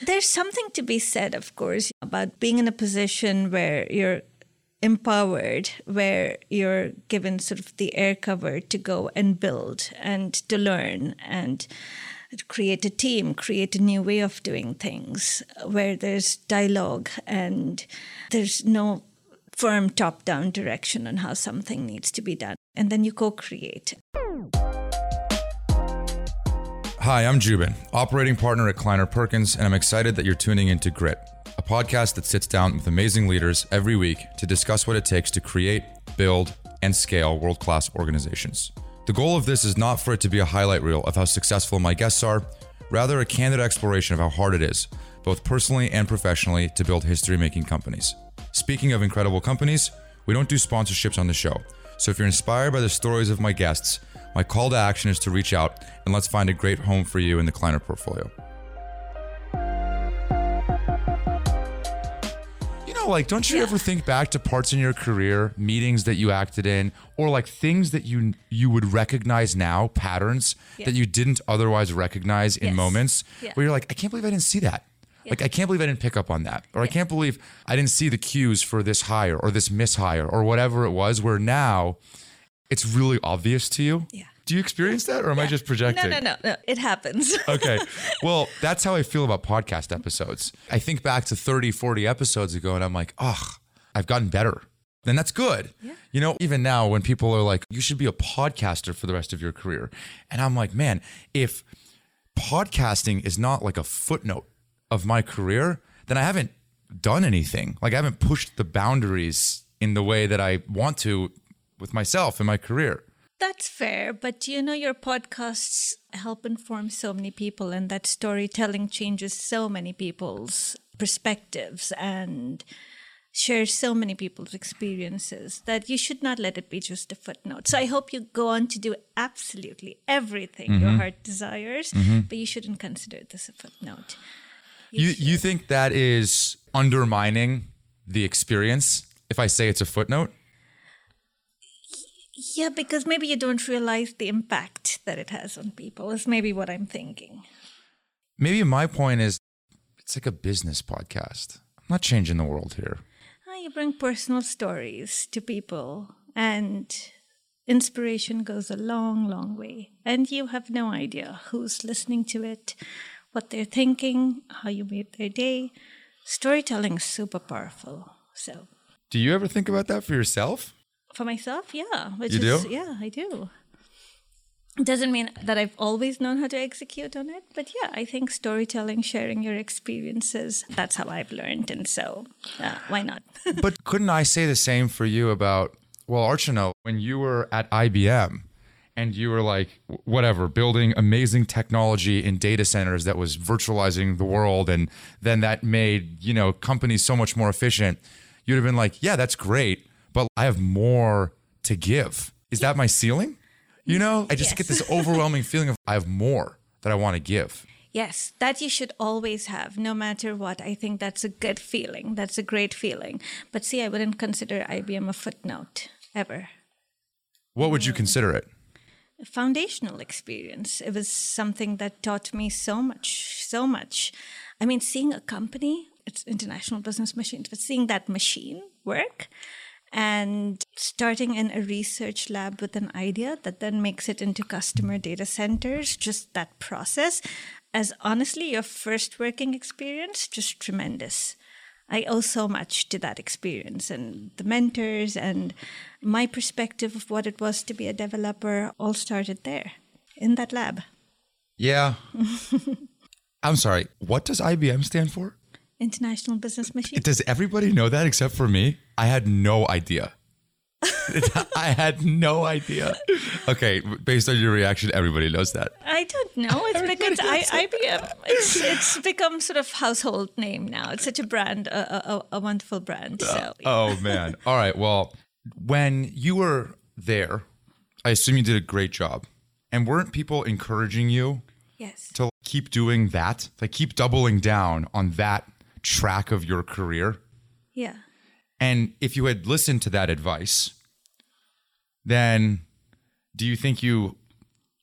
There's something to be said, of course, about being in a position where you're empowered, where you're given sort of the air cover to go and build and to learn and create a team, create a new way of doing things, where there's dialogue and there's no firm top down direction on how something needs to be done. And then you co create. Hi, I'm Joubin, operating partner at Kleiner Perkins, and I'm excited that you're tuning into Grit, a podcast that sits down with amazing leaders every week to discuss what it takes to create, build, and scale world class organizations. The goal of this is not for it to be a highlight reel of how successful my guests are, rather, a candid exploration of how hard it is, both personally and professionally, to build history making companies. Speaking of incredible companies, we don't do sponsorships on the show. So if you're inspired by the stories of my guests, my call to action is to reach out and let's find a great home for you in the Kleiner portfolio. You know, like, don't you Yeah. ever think back to parts in your career, meetings that you acted in, or like things that you you would recognize now, patterns Yeah. that you didn't otherwise recognize in Yes. moments Yeah. where you're like, I can't believe I didn't see that. Like, I can't believe I didn't pick up on that. Or I can't believe I didn't see the cues for this hire or this mishire or whatever it was, where now it's really obvious to you. Yeah. Do you experience that or am I just projecting? No, no, no, no. It happens. okay. Well, that's how I feel about podcast episodes. I think back to 30, 40 episodes ago and I'm like, oh, I've gotten better. Then that's good. Yeah. You know, even now when people are like, you should be a podcaster for the rest of your career. And I'm like, man, if podcasting is not like a footnote of my career, then I haven't done anything. Like I haven't pushed the boundaries in the way that I want to with myself in my career. That's fair, but you know, your podcasts help inform so many people, and that storytelling changes so many people's perspectives and shares so many people's experiences that you should not let it be just a footnote. So I hope you go on to do absolutely everything your mm-hmm. heart desires, mm-hmm. but you shouldn't consider this a footnote. You you think that is undermining the experience if I say it's a footnote? Yeah, because maybe you don't realize the impact that it has on people, is maybe what I'm thinking. Maybe my point is it's like a business podcast. I'm not changing the world here. Ah, You bring personal stories to people, and inspiration goes a long, long way. And you have no idea who's listening to it, what they're thinking, how you made their day. Storytelling is super powerful. So, Do you ever think about that for yourself? For myself, yeah. Which You is, do? Yeah, I do. Doesn't mean that I've always known how to execute on it, but yeah, I think storytelling, sharing your experiences, that's how I've learned. And so, uh, why not? but couldn't I say the same for you about well, Archana, when you were at IBM and you were like whatever, building amazing technology in data centers that was virtualizing the world and then that made, you know, companies so much more efficient, you'd have been like, Yeah, that's great, but I have more to give. Is that my ceiling? You know, I just Yes. get this overwhelming feeling of I have more that I want to give. Yes, that you should always have, no matter what. I think that's a good feeling. That's a great feeling. But see, I wouldn't consider IBM a footnote ever. What would you mm. consider it? A foundational experience. It was something that taught me so much, so much. I mean, seeing a company, it's international business machines, but seeing that machine work and starting in a research lab with an idea that then makes it into customer data centers, just that process, as honestly your first working experience, just tremendous. I owe so much to that experience and the mentors and my perspective of what it was to be a developer all started there in that lab. Yeah. I'm sorry. What does IBM stand for? International Business Machine. Does everybody know that except for me? I had no idea. I had no idea. Okay, based on your reaction, everybody knows that. I don't know. It's because I, IBM. It's it's become sort of household name now. It's such a brand, a, a, a wonderful brand. Uh, so Oh man. All right. Well, when you were there, I assume you did a great job. And weren't people encouraging you yes, to keep doing that? Like keep doubling down on that track of your career? yeah. And if you had listened to that advice, then do you think you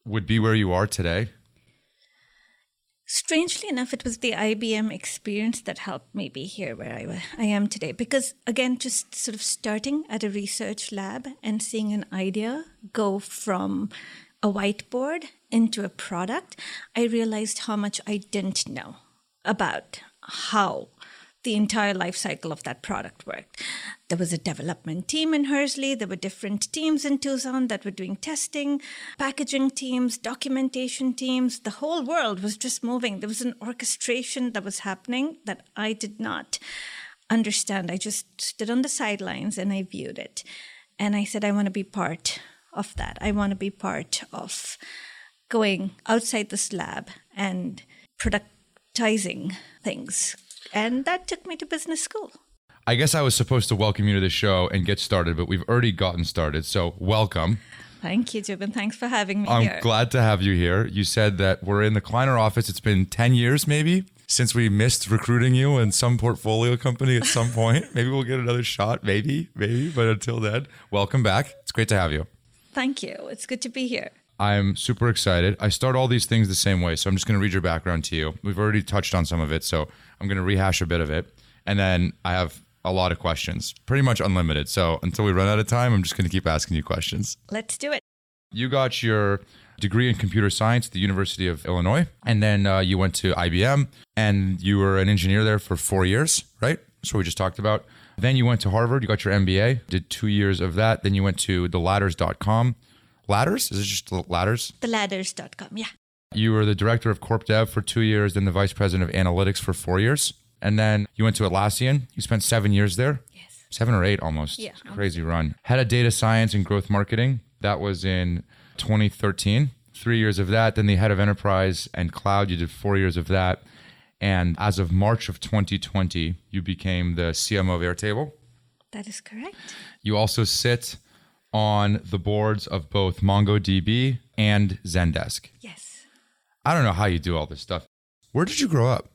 would be where you are today? Strangely enough, it was the IBM experience that helped me be here where I, I am today. Because, again, just sort of starting at a research lab and seeing an idea go from a whiteboard into a product, I realized how much I didn't know about how the entire life cycle of that product worked. There was a development team in Hursley, there were different teams in Tucson that were doing testing, packaging teams, documentation teams. The whole world was just moving. There was an orchestration that was happening that I did not understand. I just stood on the sidelines and I viewed it. And I said, I want to be part of that. I want to be part of going outside this lab and productizing things and that took me to business school. I guess I was supposed to welcome you to the show and get started, but we've already gotten started. So, welcome. Thank you, Joubin. Thanks for having me I'm here. glad to have you here. You said that we're in the Kleiner office. It's been 10 years, maybe, since we missed recruiting you in some portfolio company at some point. maybe we'll get another shot. Maybe, maybe. But until then, welcome back. It's great to have you. Thank you. It's good to be here. I'm super excited. I start all these things the same way. So I'm just going to read your background to you. We've already touched on some of it. So I'm going to rehash a bit of it. And then I have a lot of questions, pretty much unlimited. So until we run out of time, I'm just going to keep asking you questions. Let's do it. You got your degree in computer science at the University of Illinois. And then uh, you went to IBM and you were an engineer there for four years, right? That's what we just talked about. Then you went to Harvard, you got your MBA, did two years of that. Then you went to theladders.com Ladders? Is it just Ladders? Theladders.com, yeah. You were the director of Corp Dev for two years, then the vice president of analytics for four years. And then you went to Atlassian. You spent seven years there. Yes. Seven or eight almost. Yeah. Crazy run. Head of data science and growth marketing. That was in 2013. Three years of that. Then the head of enterprise and cloud. You did four years of that. And as of March of 2020, you became the CMO of Airtable. That is correct. You also sit on the boards of both MongoDB and Zendesk. Yes. I don't know how you do all this stuff. Where did you grow up?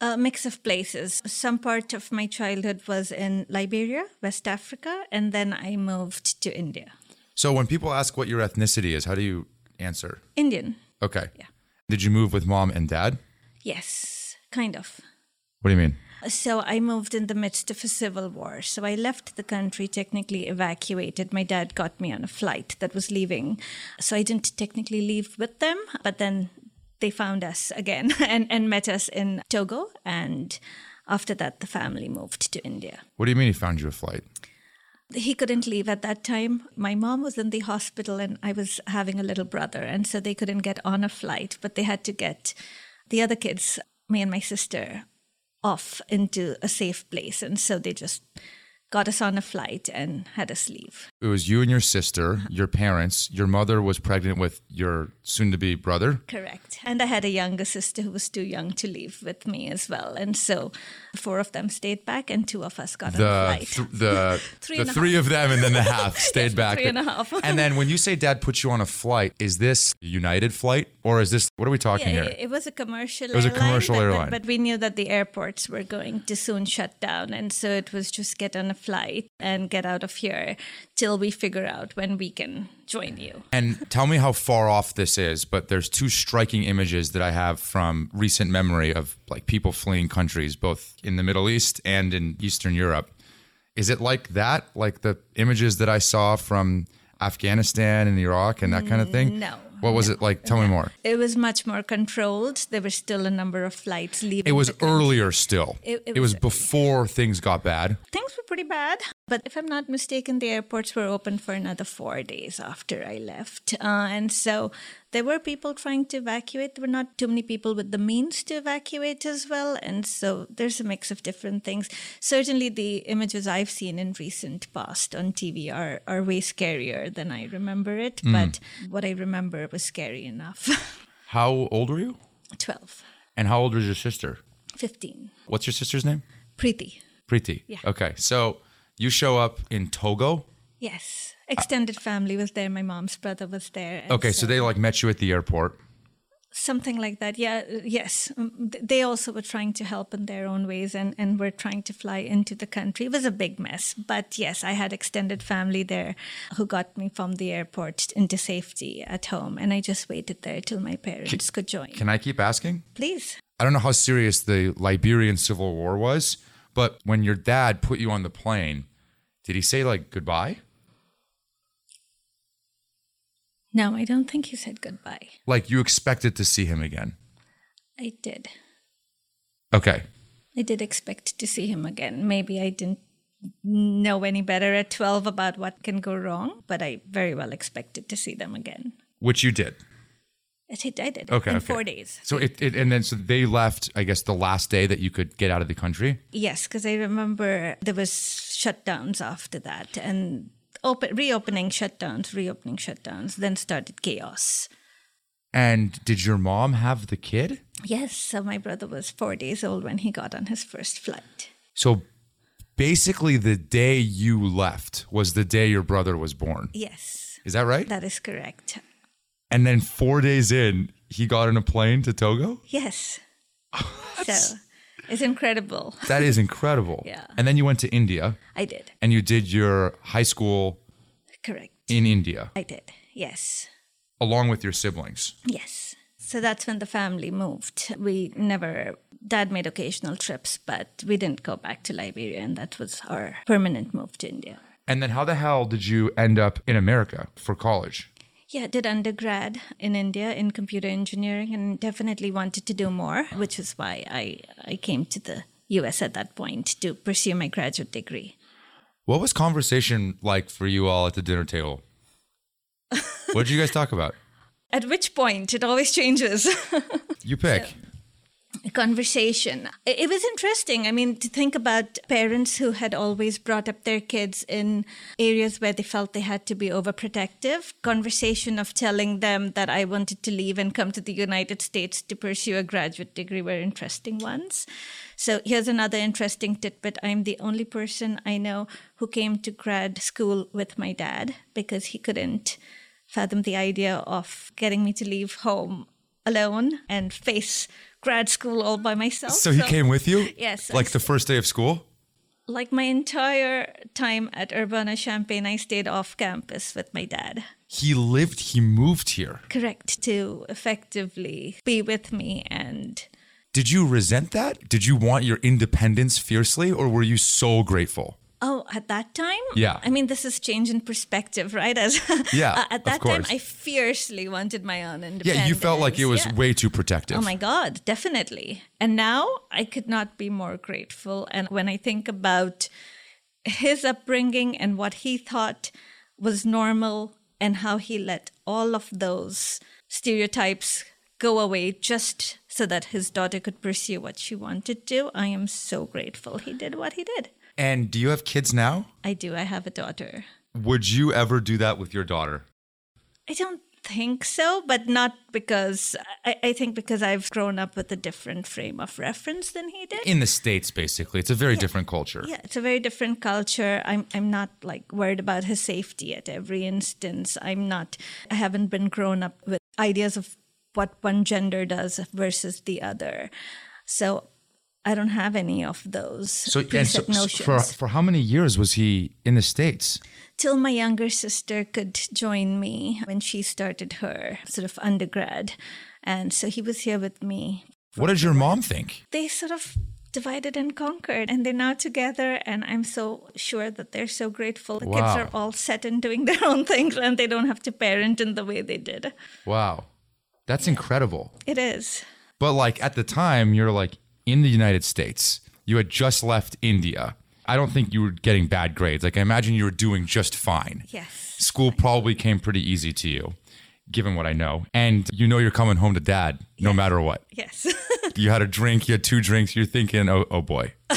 A mix of places. Some part of my childhood was in Liberia, West Africa, and then I moved to India. So when people ask what your ethnicity is, how do you answer? Indian. Okay. Yeah. Did you move with mom and dad? Yes, kind of. What do you mean? So I moved in the midst of a civil war. So I left the country, technically evacuated. My dad got me on a flight that was leaving. So I didn't technically leave with them, but then they found us again and, and met us in Togo. And after that, the family moved to India. What do you mean he found you a flight? He couldn't leave at that time. My mom was in the hospital and I was having a little brother. And so they couldn't get on a flight, but they had to get the other kids, me and my sister, off into a safe place. And so they just got us on a flight and had us leave. It was you and your sister, your parents. Your mother was pregnant with your soon to be brother. Correct. And I had a younger sister who was too young to leave with me as well. And so four of them stayed back and two of us got the on a flight. th- the Three the a three of them and then the half stayed Yes, back. three and a half. and then when you say dad put you on a flight, is this a United flight or is this what are we talking Yeah, here? it, it was a commercial. It was a airline, commercial but, but- airline. but we knew that the airports were going to soon shut down, and so it was just get on a flight and get out of here till we figure out when we can join you. And tell me how far off this is, but there's two striking images that I have from recent memory of like people fleeing countries, both in the Middle East and in Eastern Europe. Is it like that? Like the images that I saw from Afghanistan and Iraq and that kind of thing? No, What was it like? Tell me more. It was much more controlled. There were still a number of flights leaving. It was earlier still. It- it it was was- before things got bad. Things were pretty bad. But if I'm not mistaken, the airports were open for another four days after I left. Uh, and so there were people trying to evacuate. There were not too many people with the means to evacuate as well. And so there's a mix of different things. Certainly, the images I've seen in recent past on TV are, are way scarier than I remember it. But what I remember was scary enough. How old were you? 12, And how old was your sister? 15. What's your sister's name? Preeti. Preeti. Yeah. Okay. So you show up in Togo. Yes. Extended family was there. My mom's brother was there. Okay, so they like met you at the airport. Something like that. Yeah. Yes. Um, They also were trying to help in their own ways and, and were trying to fly into the country. It was a big mess. But yes, I had extended family there who got me from the airport into safety at home. And I just waited there till my parents could join. Can I keep asking? Please. I don't know how serious the Liberian Civil War was, but when your dad put you on the plane, did he say like goodbye? No, I don't think he said goodbye. Like you expected to see him again? I did. Okay. I did expect to see him again. Maybe I didn't know any better at 12 about what can go wrong, but I very well expected to see them again. Which you did. I did. I did. Okay. In okay. four days. So it, it and then so they left, I guess, the last day that you could get out of the country. Yes, because I remember there was shutdowns after that, and open, reopening shutdowns, reopening shutdowns. Then started chaos. And did your mom have the kid? Yes, so my brother was four days old when he got on his first flight. So basically, the day you left was the day your brother was born. Yes, Is that right? that is correct. And then four days in, he got on a plane to Togo? Yes. so it's incredible. That is incredible. Yeah. And then you went to India I did. and you did your high school Correct. in India I did. Yes. along with your siblings. Yes. So that's when the family moved. We never, dad made occasional trips, but we didn't go back to Liberia, and that was our permanent move to India. And then how the hell did you end up in America for college? Yeah, did undergrad in India in computer engineering and definitely wanted to do more, which is why I, I came to the US at that point to pursue my graduate degree. What was conversation like for you all at the dinner table? what did you guys talk about? At which point it always changes. You pick. Conversation. It was interesting. I mean, to think about parents who had always brought up their kids in areas where they felt they had to be overprotective. Conversation of telling them that I wanted to leave and come to the United States to pursue a graduate degree were interesting ones. So here's another interesting tidbit. I'm the only person I know who came to grad school with my dad because he couldn't fathom the idea of getting me to leave home alone and face grad school all by myself. So he came with you? Yes, Like the first day of school? Like my entire time at Urbana Champaign, I stayed off campus with my dad. He lived, he moved here. Correct to effectively be with me and Did you resent that? Did you want your independence fiercely or were you so grateful? Oh, at that time? Yeah. I mean, this is change in perspective, right? As Yeah, uh, at that time. I fiercely wanted my own independence. Yeah, you felt like it was Yeah. way too protective. Oh my God, definitely. And now I could not be more grateful. And when I think about his upbringing and what he thought was normal and how he let all of those stereotypes go away just so that his daughter could pursue what she wanted to, I am so grateful he did what he did. And do you have kids now? I do. I have a daughter. Would you ever do that with your daughter? I don't think so, but not because I, I think because I've grown up with a different frame of reference than he did. In the States, basically. It's a very different culture. Yeah, it's a very different culture. I'm I'm not like worried about his safety at every instance. I'm not I haven't been grown up with ideas of what one gender does versus the other. So I don't have any of those So, so, notions. for, for how many years was he in the States? Till my younger sister could join me when she started her sort of undergrad. And so he was here with me What did your mom think? they sort of divided and conquered and they're now together and i'm so sure that they're so grateful the kids are all set and doing their own things and they don't have to parent in the way they did Wow. That's incredible. it is But like at the time, you're like in the United States. You had just left India. I don't think you were getting bad grades. Like I imagine you were doing just fine. yes School probably came pretty easy to you, given what I know. And you know you're coming home to dad no matter what. yes You had a drink, you had two drinks, you're thinking, oh, oh boy.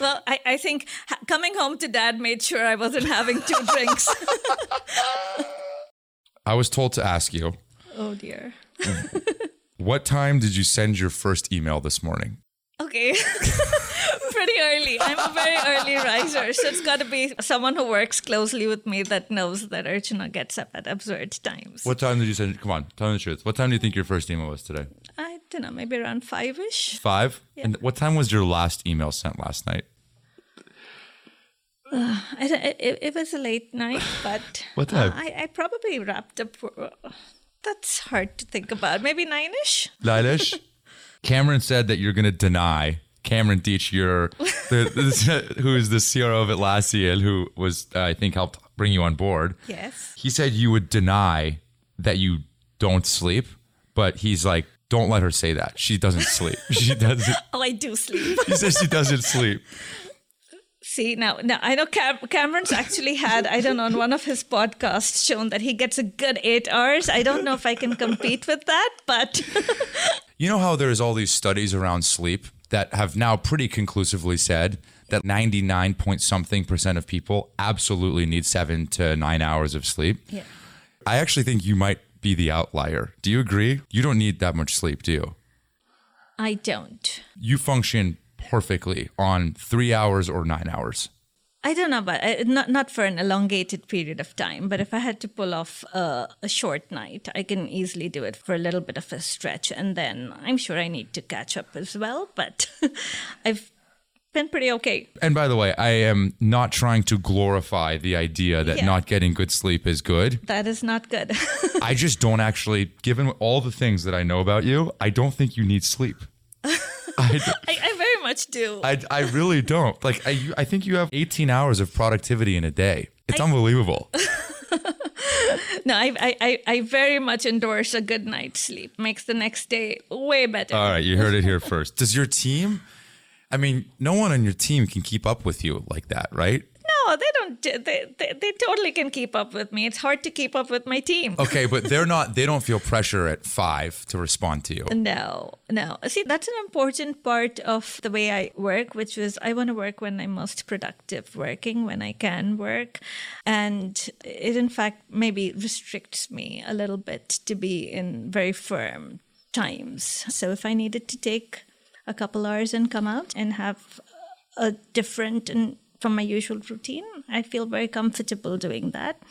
well I, I think ha- coming home to dad made sure i wasn't having two drinks I was told to ask you, oh dear mm. What time did you send your first email this morning? okay. Pretty early. I'm a very early riser, so it's got to be someone who works closely with me that knows that Archana gets up at absurd times. What time did you send? Come on, tell me the truth. What time do you think your first email was today? I don't know, maybe around five ish. Five. And what time was your last email sent last night? It, it, it was a late night, but What time? uh, I, I probably wrapped up. For, that's hard to think about. Maybe nine ish. Lailish, Cameron said that you're going to deny Cameron Deatsch, you're the, the, who is the CRO of Atlassian, who was uh, I think helped bring you on board. Yes. He said you would deny that you don't sleep, but he's like, don't let her say that. She doesn't sleep. She doesn't. Oh, I do sleep. He says she doesn't sleep. See now, now I know Cam- Cameron's actually had I don't know on one of his podcasts shown that he gets a good eight hours. I don't know if I can compete with that, but You know how there's all these studies around sleep that have now pretty conclusively said that 99 point something percent of people absolutely need seven to nine hours of sleep. Yeah. I actually think you might be the outlier. Do you agree? You don't need that much sleep, do you? I don't. You function perfectly on three hours or nine hours. I don't know, but uh, not not for an elongated period of time. But if I had to pull off a, a short night, I can easily do it for a little bit of a stretch, and then I'm sure I need to catch up as well. But I've been pretty okay. And by the way, I am not trying to glorify the idea that Yeah. not getting good sleep is good. That is not good. I just don't actually, given all the things that I know about you, I don't think you need sleep. I, I, I much do. I, I really don't. Like, I, you- I think you have 18 hours of productivity in a day. It's unbelievable. no, I, I, I, I very much endorse a good night's sleep. Makes the next day way better. All right, you heard it here first. Does your team, I mean, no one on your team can keep up with you like that, right? No, they don't. They, they, they totally can keep up with me. It's hard to keep up with my team. Okay, but they're not, they don't feel pressure at five to respond to you. No, no. See, that's an important part of the way I work, which was I want to work when I'm most productive working, when I can work. And it, in fact, maybe restricts me a little bit to be in very firm times. So if I needed to take a couple hours and come out and have a different and from my usual routine, I feel very comfortable doing that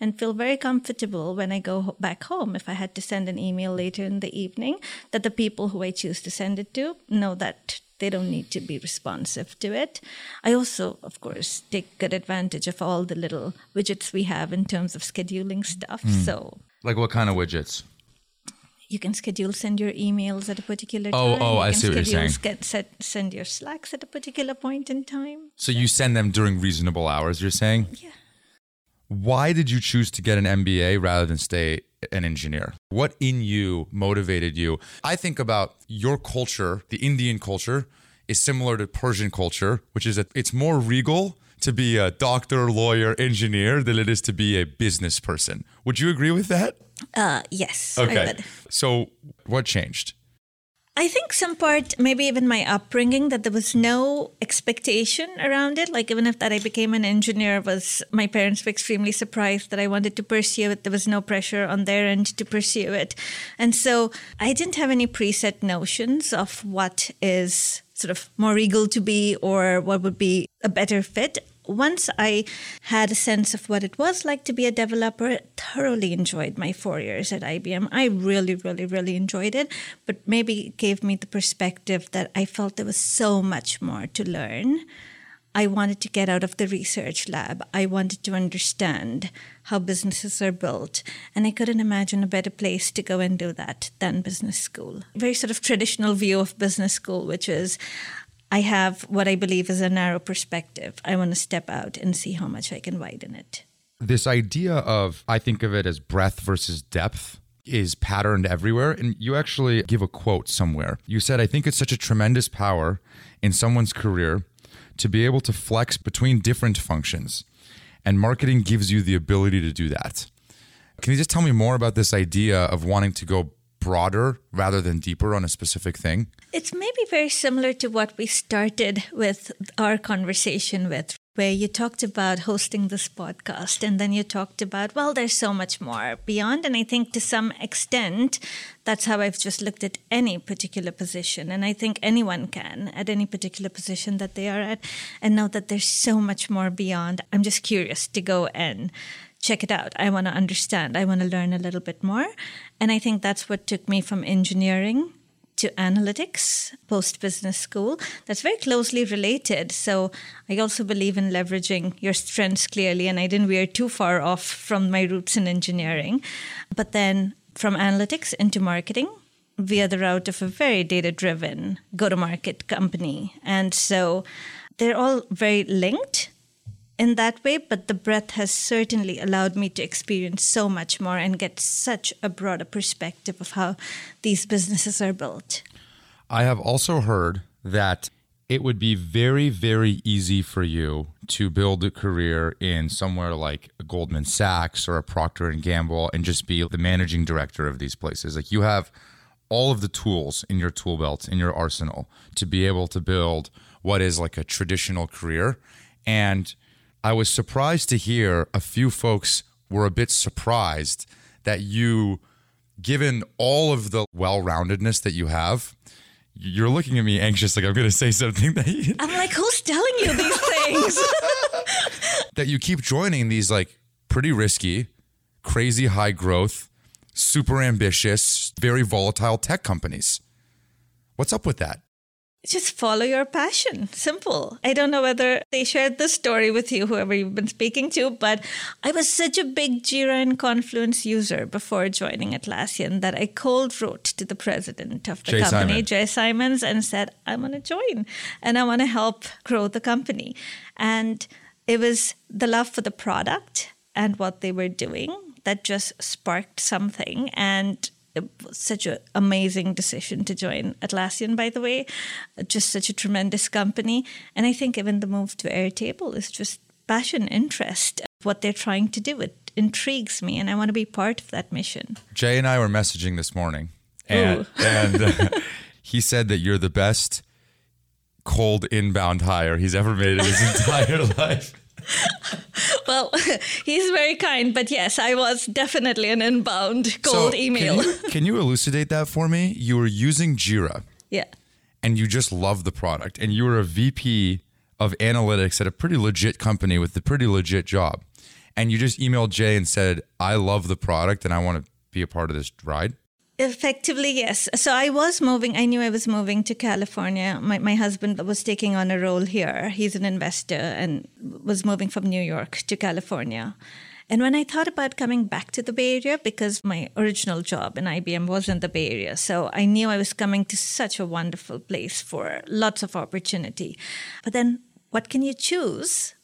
and feel very comfortable when I go back home. If I had to send an email later in the evening, that the people who I choose to send it to know that they don't need to be responsive to it. I also, of course, take good advantage of all the little widgets we have in terms of scheduling stuff. Hmm. So Like what kind of widgets? You can schedule send your emails at a particular Oh, time. oh, you I can see what you're saying. Set, send your slacks at a particular point in time. So you send them during reasonable hours, you're saying? Yeah. Why did you choose to get an MBA rather than stay an engineer? What in you motivated you? I think about your culture, the Indian culture is similar to Persian culture, which is that it's more regal to be a doctor, lawyer, engineer than it is to be a business person. Would you agree with that? Uh, yes, Okay. So what changed? I think some part, maybe even my upbringing, that there was no expectation around it. Like even if that I became an engineer, was my parents were extremely surprised that I wanted to pursue it. There was no pressure on their end to pursue it, and so I didn't have any preset notions of what is sort of more regal to be or what would be a better fit once I had a sense of what it was like to be a developer, I thoroughly enjoyed my four years at IBM. I really, really, really enjoyed it, but maybe it gave me the perspective that I felt there was so much more to learn. I wanted to get out of the research lab. I wanted to understand how businesses are built. And I couldn't imagine a better place to go and do that than business school. Very sort of traditional view of business school, which is I have what I believe is a narrow perspective. I want to step out and see how much I can widen it. this idea of I think of it as breadth versus depth is patterned everywhere and you actually give a quote somewhere. You said I think it's such a tremendous power in someone's career to be able to flex between different functions and marketing gives you the ability to do that. Can you just tell me more about this idea of wanting to go broader rather than deeper on a specific thing? It's maybe very similar to what we started with our conversation with. where you talked about hosting this podcast and then you talked about well there's so much more beyond and i think to some extent that's how i've just looked at any particular position and i think anyone can at any particular position that they are at and know that there's so much more beyond i'm just curious to go and check it out i want to understand i want to learn a little bit more and i think that's what took me from engineering to analytics post business school that's very closely related. So i also believe in leveraging your strengths clearly and i didn't veer too far off from my roots in engineering. But then from analytics into marketing via the route of a very data driven go to market company. And so they're all very linked in that way, but the breadth has certainly allowed me to experience so much more and get such a broader perspective of how these businesses are built. I have also heard that it would be very, very easy for you to build a career in somewhere like Goldman Sachs or a Procter and Gamble and just be the managing director of these places. Like you have all of the tools in your tool belt, in your arsenal to be able to build what is like a traditional career. And I was surprised to hear a few folks were a bit surprised that you, given all of the well roundedness that you have, you're looking at me anxious, like I'm going to say something that you, I'm like, who's telling you these things? that you keep joining these like pretty risky, crazy high growth, super ambitious, very volatile tech companies. What's up with that? Just follow your passion. Simple. I don't know whether they shared this story with you, whoever you've been speaking to, but I was such a big Jira and Confluence user before joining Atlassian that I cold wrote to the president of the Jay company, Simon. Jay Simons, and said, I want to join and I want to help grow the company. And it was the love for the product and what they were doing that just sparked something. And such an amazing decision to join Atlassian, by the way. Just such a tremendous company. And I think even the move to Airtable is just passion, interest, what they're trying to do. It intrigues me, and I want to be part of that mission. Jay and I were messaging this morning, and, and uh, he said that you're the best cold inbound hire he's ever made in his entire life. Well, he's very kind, but yes, I was definitely an inbound cold So, email. Can you, can you elucidate that for me? You were using Jira yeah. and you just love the product, and you were a VP of analytics at a pretty legit company with a pretty legit job. And you just emailed Jay and said, I love the product and I want to be a part of this ride. Effectively, yes. So I was moving, I knew I was moving to California. My, my husband was taking on a role here. He's an investor and was moving from New York to California. And when I thought about coming back to the Bay Area, because my original job in IBM was in the Bay Area, so I knew I was coming to such a wonderful place for lots of opportunity. But then what can you choose?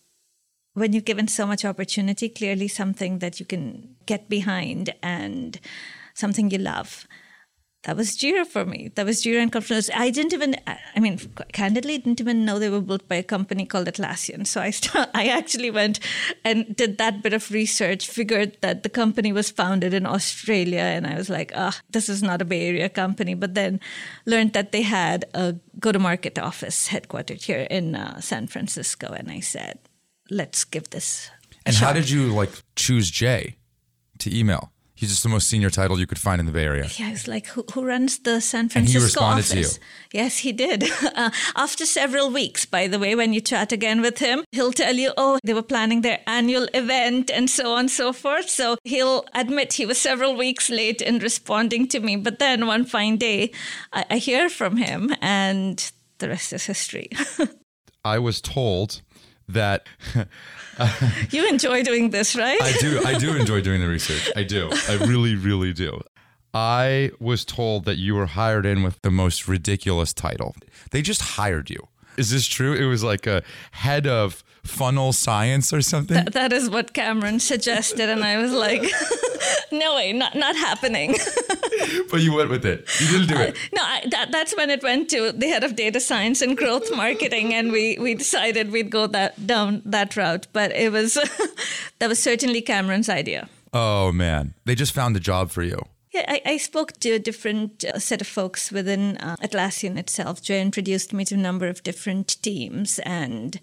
when you're given so much opportunity, clearly something that you can get behind and something you love. That was Jira for me. That was Jira and Confluence. I didn't even, I mean, candidly, didn't even know they were built by a company called Atlassian. So I, st- I actually went and did that bit of research, figured that the company was founded in Australia. And I was like, ah, this is not a Bay Area company. But then learned that they had a go to market office headquartered here in uh, San Francisco. And I said, let's give this. And how did you like choose Jay to email? He's just the most senior title you could find in the Bay Area. Yeah, it's like who, who runs the San And Francisco he responded to office? you. Yes, he did. Uh, after several weeks, by the way, when you chat again with him, he'll tell you, oh, they were planning their annual event and so on and so forth. So he'll admit he was several weeks late in responding to me. But then one fine day, I, I hear from him, and the rest is history. I was told that you enjoy doing this, right? I do I do enjoy doing the research. I do. I really really do. I was told that you were hired in with the most ridiculous title. They just hired you. Is this true? It was like a head of funnel science or something. that is what Cameron suggested, and I was like, "No way, not not happening." but you went with it. You didn't do it. No, I, that, that's when it went to the head of data science and growth marketing, and we, we decided we'd go that down that route. But it was that was certainly Cameron's idea. Oh man, they just found a job for you. Yeah, I, I spoke to a different uh, set of folks within uh, Atlassian itself. Jay introduced me to a number of different teams, and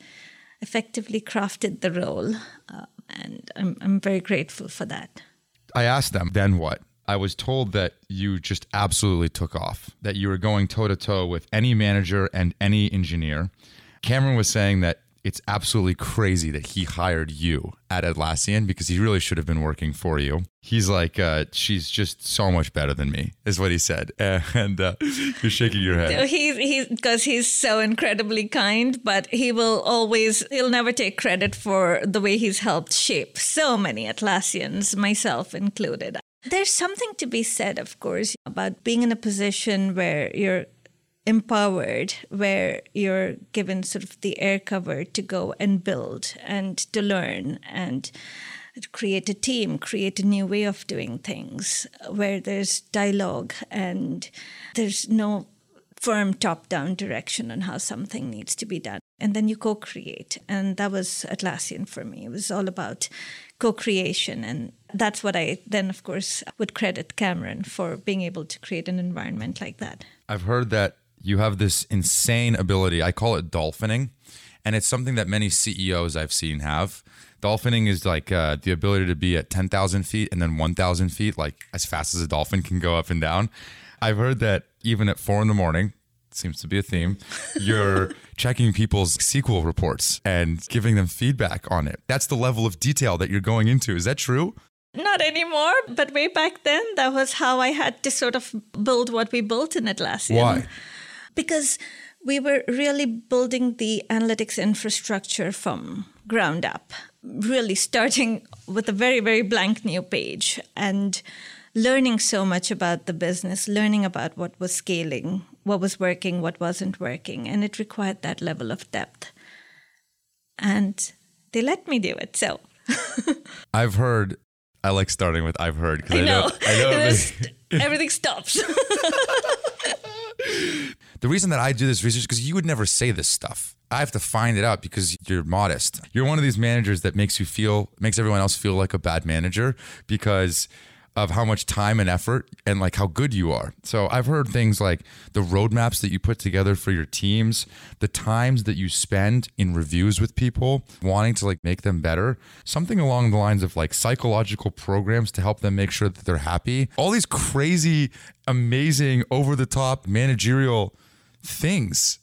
effectively crafted the role. Uh, and I'm, I'm very grateful for that. I asked them, then what? I was told that you just absolutely took off, that you were going toe to toe with any manager and any engineer. Cameron was saying that it's absolutely crazy that he hired you at Atlassian because he really should have been working for you. He's like, uh, she's just so much better than me, is what he said. And uh, you're shaking your head. He's he's because he's so incredibly kind, but he will always he'll never take credit for the way he's helped shape so many Atlassians, myself included. There's something to be said, of course, about being in a position where you're empowered, where you're given sort of the air cover to go and build and to learn and create a team, create a new way of doing things, where there's dialogue and there's no firm top down direction on how something needs to be done. And then you co create. And that was Atlassian for me. It was all about co creation. And that's what I then, of course, would credit Cameron for being able to create an environment like that. I've heard that you have this insane ability. I call it dolphining. And it's something that many CEOs I've seen have. Dolphining is like uh, the ability to be at 10,000 feet and then 1,000 feet, like as fast as a dolphin can go up and down. I've heard that even at four in the morning, seems to be a theme, you're checking people's SQL reports and giving them feedback on it. That's the level of detail that you're going into. Is that true? Not anymore, but way back then, that was how I had to sort of build what we built in Atlassian. Why? Because we were really building the analytics infrastructure from ground up, really starting with a very, very blank new page and learning so much about the business, learning about what was scaling, what was working, what wasn't working. And it required that level of depth. And they let me do it. So I've heard, I like starting with I've heard because I, I, know, I know everything stops. the reason that I do this research because you would never say this stuff. I have to find it out because you're modest. You're one of these managers that makes you feel, makes everyone else feel like a bad manager because of how much time and effort and like how good you are. So I've heard things like the roadmaps that you put together for your teams, the times that you spend in reviews with people, wanting to like make them better, something along the lines of like psychological programs to help them make sure that they're happy. All these crazy, amazing, over the top managerial things.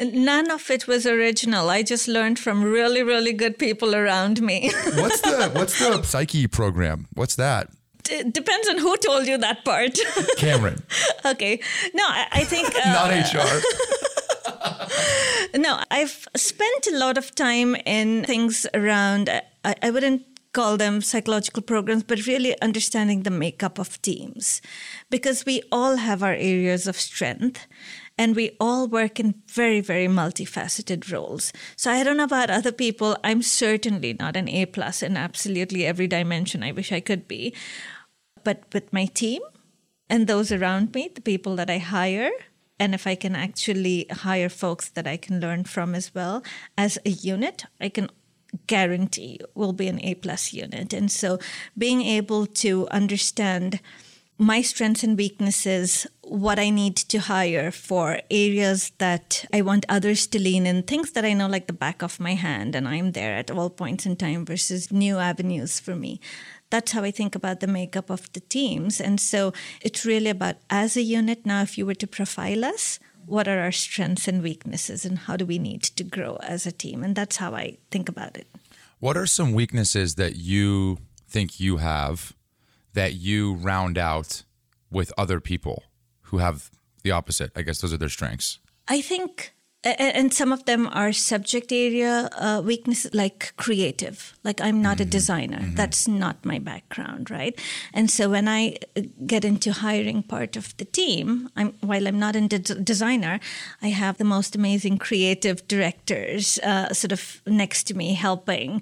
None of it was original. I just learned from really, really good people around me. what's the what's the psyche program? What's that? it depends on who told you that part. Cameron. okay. No, I, I think. Uh, Not HR. no, I've spent a lot of time in things around, I, I wouldn't call them psychological programs, but really understanding the makeup of teams. Because we all have our areas of strength and we all work in very very multifaceted roles. So i don't know about other people. I'm certainly not an a plus in absolutely every dimension i wish i could be. But with my team and those around me, the people that I hire, and if I can actually hire folks that I can learn from as well as a unit, I can guarantee will be an A plus unit. And so being able to understand my strengths and weaknesses, what I need to hire for areas that I want others to lean in, things that I know like the back of my hand, and I'm there at all points in time versus new avenues for me that's how I think about the makeup of the teams. And so it's really about as a unit now, if you were to profile us, what are our strengths and weaknesses, and how do we need to grow as a team? And that's how I think about it. What are some weaknesses that you think you have that you round out with other people who have the opposite? I guess those are their strengths. I think and some of them are subject area uh, weaknesses like creative like i'm not mm-hmm. a designer mm-hmm. that's not my background right and so when i uh, get into hiring part of the team i'm while i'm not a de- designer i have the most amazing creative directors uh, sort of next to me helping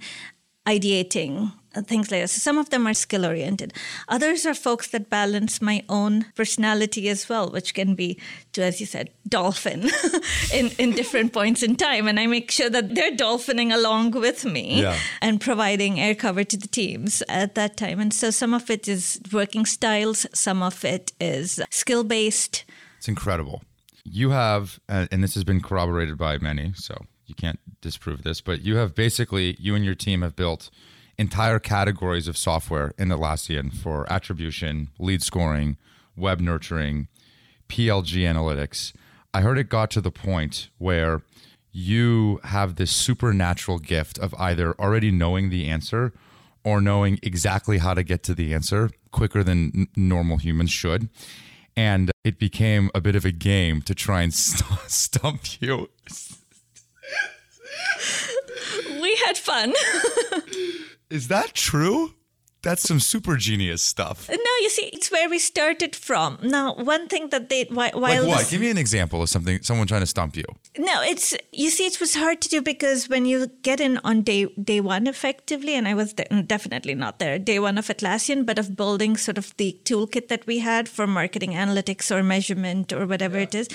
ideating things like that. So some of them are skill oriented. Others are folks that balance my own personality as well, which can be, to as you said, dolphin in, in different points in time. And I make sure that they're dolphining along with me yeah. and providing air cover to the teams at that time. And so some of it is working styles, some of it is skill based. It's incredible. You have, uh, and this has been corroborated by many, so you can't disprove this, but you have basically you and your team have built entire categories of software in Atlassian for attribution, lead scoring, web nurturing, PLG analytics. I heard it got to the point where you have this supernatural gift of either already knowing the answer or knowing exactly how to get to the answer quicker than n- normal humans should. And it became a bit of a game to try and st- stump you. had fun. Is that true? That's some super genius stuff. No, you see, it's where we started from. Now, one thing that they while Like what? this- Give me an example of something someone trying to stump you. no, it's you see, it was hard to do because when you get in on day day one, effectively, and I was de- mm, definitely not there day one of Atlassian, but of building sort of the toolkit that we had for marketing analytics or measurement or whatever it is.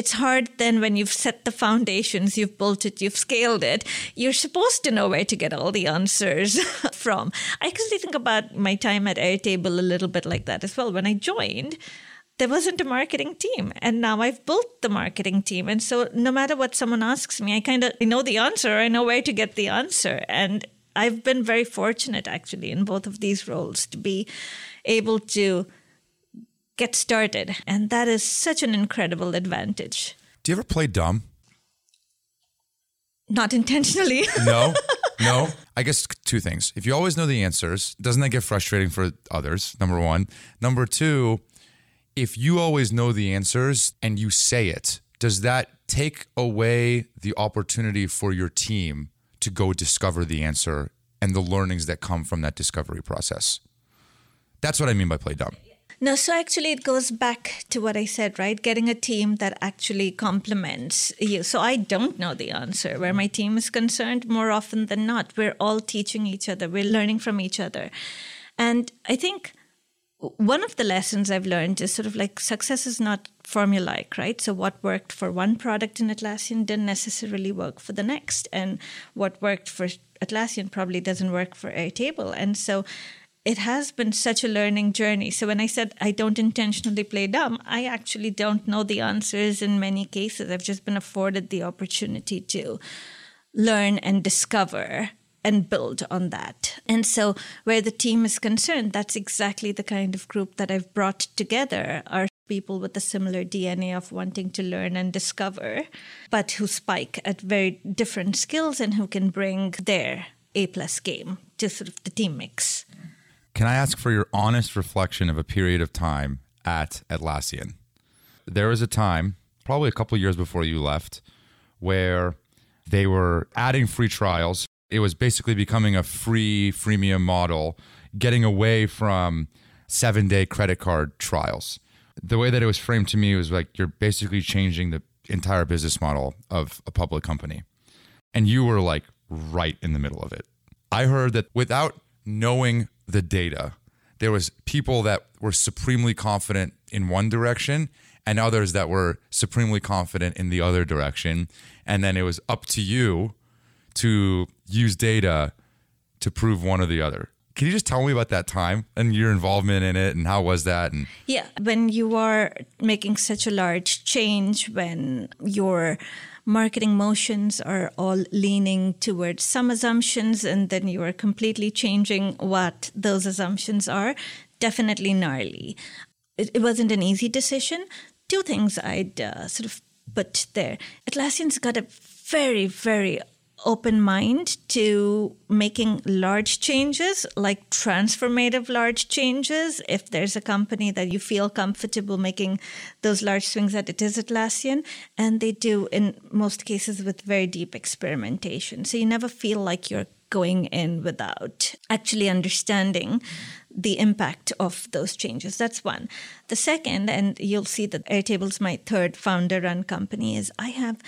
It's hard then when you've set the foundations, you've built it, you've scaled it. You're supposed to know where to get all the answers from. I actually think about my time at Airtable a little bit like that as well. When I joined, there wasn't a marketing team and now i've built the marketing team and so no matter what someone asks me i kind of know the answer i know where to get the answer and i've been very fortunate actually in both of these roles to be able to get started and that is such an incredible advantage Do you ever play dumb? not intentionally No. no. I guess two things. If you always know the answers, doesn't that get frustrating for others? Number one. Number two, if you always know the answers and you say it, does that take away the opportunity for your team to go discover the answer and the learnings that come from that discovery process? That's what I mean by play dumb. No, so actually it goes back to what I said, right? Getting a team that actually complements you. So I don't know the answer where my team is concerned more often than not. We're all teaching each other, we're learning from each other. And I think one of the lessons I've learned is sort of like success is not formulaic, right? So what worked for one product in Atlassian didn't necessarily work for the next, and what worked for Atlassian probably doesn't work for Airtable. And so it has been such a learning journey. So when I said I don't intentionally play dumb, I actually don't know the answers in many cases. I've just been afforded the opportunity to learn and discover and build on that. And so, where the team is concerned, that's exactly the kind of group that I've brought together are people with a similar DNA of wanting to learn and discover, but who spike at very different skills and who can bring their A plus game to sort of the team mix. Can I ask for your honest reflection of a period of time at Atlassian? There was a time, probably a couple years before you left, where they were adding free trials. It was basically becoming a free freemium model, getting away from seven day credit card trials. The way that it was framed to me was like you're basically changing the entire business model of a public company. And you were like right in the middle of it. I heard that without knowing the data, there was people that were supremely confident in one direction and others that were supremely confident in the other direction. And then it was up to you to use data to prove one or the other. Can you just tell me about that time and your involvement in it and how was that? And Yeah, when you are making such a large change, when your marketing motions are all leaning towards some assumptions and then you are completely changing what those assumptions are, definitely gnarly. It, it wasn't an easy decision. Two things I'd uh, sort of put there. Atlassian's got a very, very open mind to making large changes, like transformative large changes. If there's a company that you feel comfortable making those large swings at, it is Atlassian. And they do, in most cases, with very deep experimentation. So you never feel like you're going in without actually understanding the impact of those changes. That's one. The second, and you'll see that Airtable's my third founder run company, is I have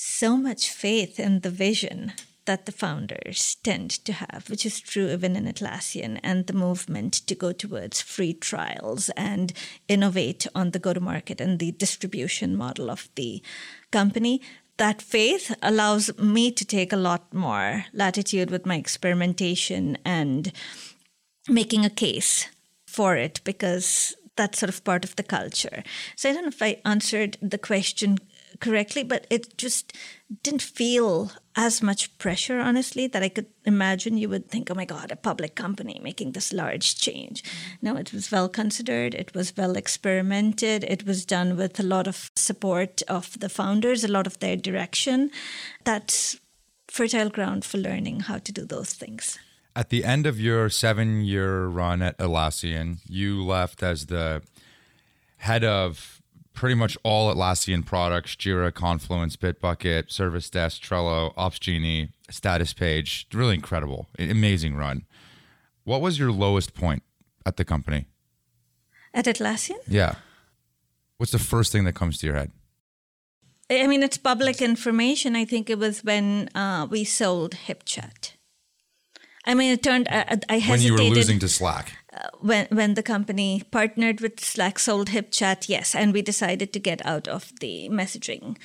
so much faith in the vision that the founders tend to have, which is true even in Atlassian, and the movement to go towards free trials and innovate on the go to market and the distribution model of the company. That faith allows me to take a lot more latitude with my experimentation and making a case for it because that's sort of part of the culture. So I don't know if I answered the question correctly, but it just didn't feel as much pressure, honestly, that I could imagine you would think, oh my God, a public company making this large change. Mm-hmm. No, it was well considered, it was well experimented, it was done with a lot of support of the founders, a lot of their direction. That's fertile ground for learning how to do those things. At the end of your seven year run at Atlassian, you left as the head of pretty much all Atlassian products Jira, Confluence, Bitbucket, Service Desk, Trello, Opsgenie, Status Page. Really incredible. Amazing run. What was your lowest point at the company? At Atlassian? Yeah. What's the first thing that comes to your head? I mean, it's public information. I think it was when uh, we sold HipChat. I mean, it turned. Uh, I hesitated. When you were losing to Slack. When when the company partnered with Slack, sold HipChat, yes, and we decided to get out of the messaging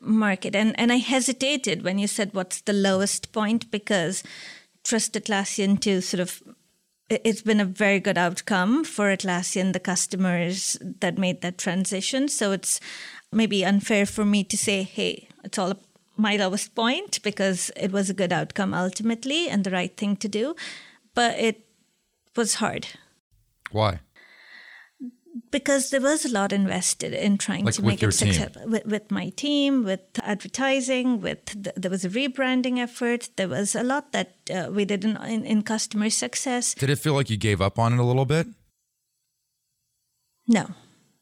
market. And and I hesitated when you said what's the lowest point because trust Atlassian to sort of it's been a very good outcome for Atlassian, the customers that made that transition. So it's maybe unfair for me to say, hey, it's all my lowest point because it was a good outcome ultimately and the right thing to do. But it was hard. Why? Because there was a lot invested in trying like to make it successful with, with, my team, with advertising, with the, there was a rebranding effort. There was a lot that uh, we did in, in, in customer success. Did it feel like you gave up on it a little bit? No.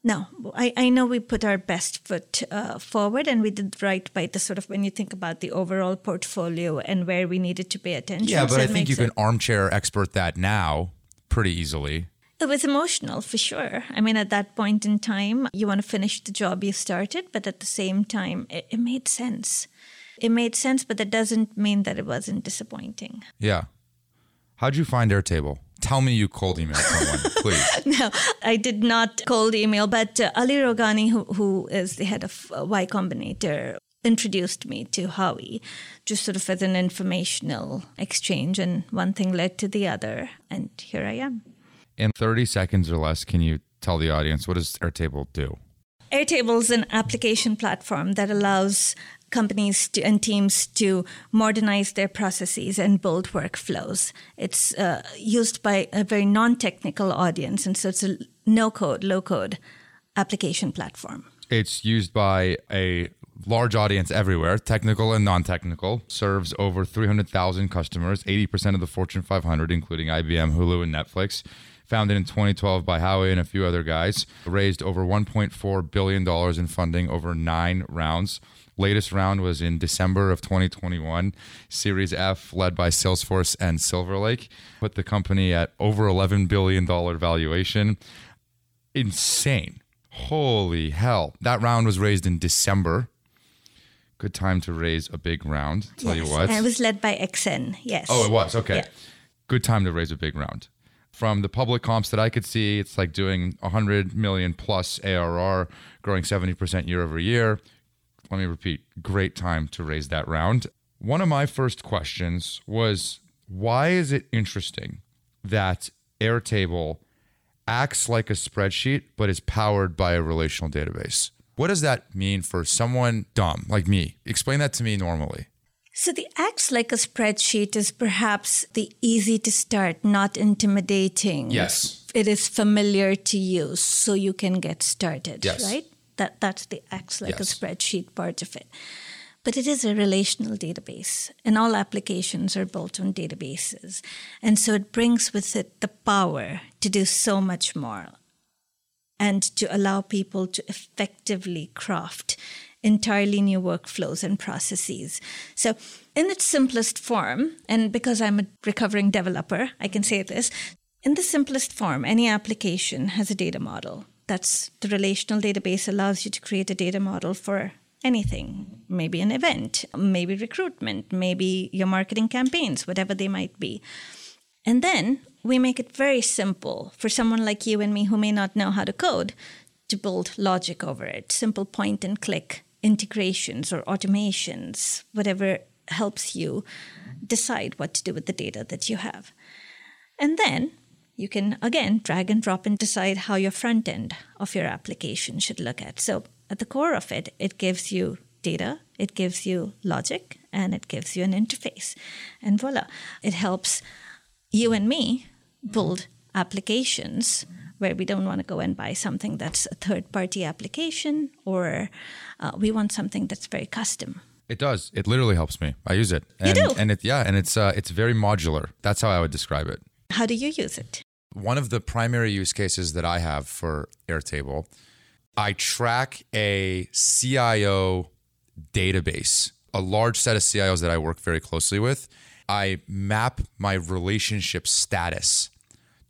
No, I, I know we put our best foot uh, forward and we did right by the sort of when you think about the overall portfolio and where we needed to pay attention. Yeah, but so I think you can armchair expert that now pretty easily. It was emotional for sure. I mean, at that point in time, you want to finish the job you started, but at the same time, it, it made sense. It made sense, but that doesn't mean that it wasn't disappointing. Yeah. How'd you find Airtable? Tell me you cold emailed someone, please. no, I did not cold email, but uh, Ali Rowghani, who, who is the head of uh, Y Combinator, introduced me to Howie, just sort of as an informational exchange, and one thing led to the other, and here I am. In 30 seconds or less, can you tell the audience what does Airtable do? Airtable is an application platform that allows companies to, and teams to modernize their processes and build workflows. It's uh, used by a very non technical audience, and so it's a no code, low code application platform. It's used by a large audience everywhere, technical and non technical, serves over 300,000 customers, 80% of the Fortune 500, including IBM, Hulu, and Netflix. Founded in 2012 by Howie and a few other guys, raised over $1.4 billion in funding over nine rounds. Latest round was in December of 2021. Series F, led by Salesforce and Silver Lake, put the company at over $11 billion valuation. Insane. Holy hell. That round was raised in December. Good time to raise a big round, tell yes. you what. And it was led by XN, yes. Oh, it was. Okay. Yeah. Good time to raise a big round. From the public comps that I could see, it's like doing 100 million plus ARR, growing 70% year over year let me repeat, great time to raise that round. One of my first questions was why is it interesting that Airtable acts like a spreadsheet but is powered by a relational database? What does that mean for someone dumb like me? Explain that to me normally. So the acts like a spreadsheet is perhaps the easy to start, not intimidating. Yes. It is familiar to use, so you can get started, yes. right? That that's the acts like yes. a spreadsheet part of it. But it is a relational database, and all applications are built on databases. And so it brings with it the power to do so much more and to allow people to effectively craft entirely new workflows and processes. So, in its simplest form, and because I'm a recovering developer, I can say this in the simplest form, any application has a data model that's the relational database allows you to create a data model for anything maybe an event maybe recruitment maybe your marketing campaigns whatever they might be and then we make it very simple for someone like you and me who may not know how to code to build logic over it simple point and click integrations or automations whatever helps you decide what to do with the data that you have and then you can again drag and drop and decide how your front end of your application should look at. So at the core of it, it gives you data, it gives you logic, and it gives you an interface. And voila, it helps you and me build applications where we don't want to go and buy something that's a third party application or uh, we want something that's very custom. It does. It literally helps me. I use it. And, you do? And it, yeah, and it's uh, it's very modular. That's how I would describe it. How do you use it? One of the primary use cases that I have for Airtable, I track a CIO database, a large set of CIOs that I work very closely with. I map my relationship status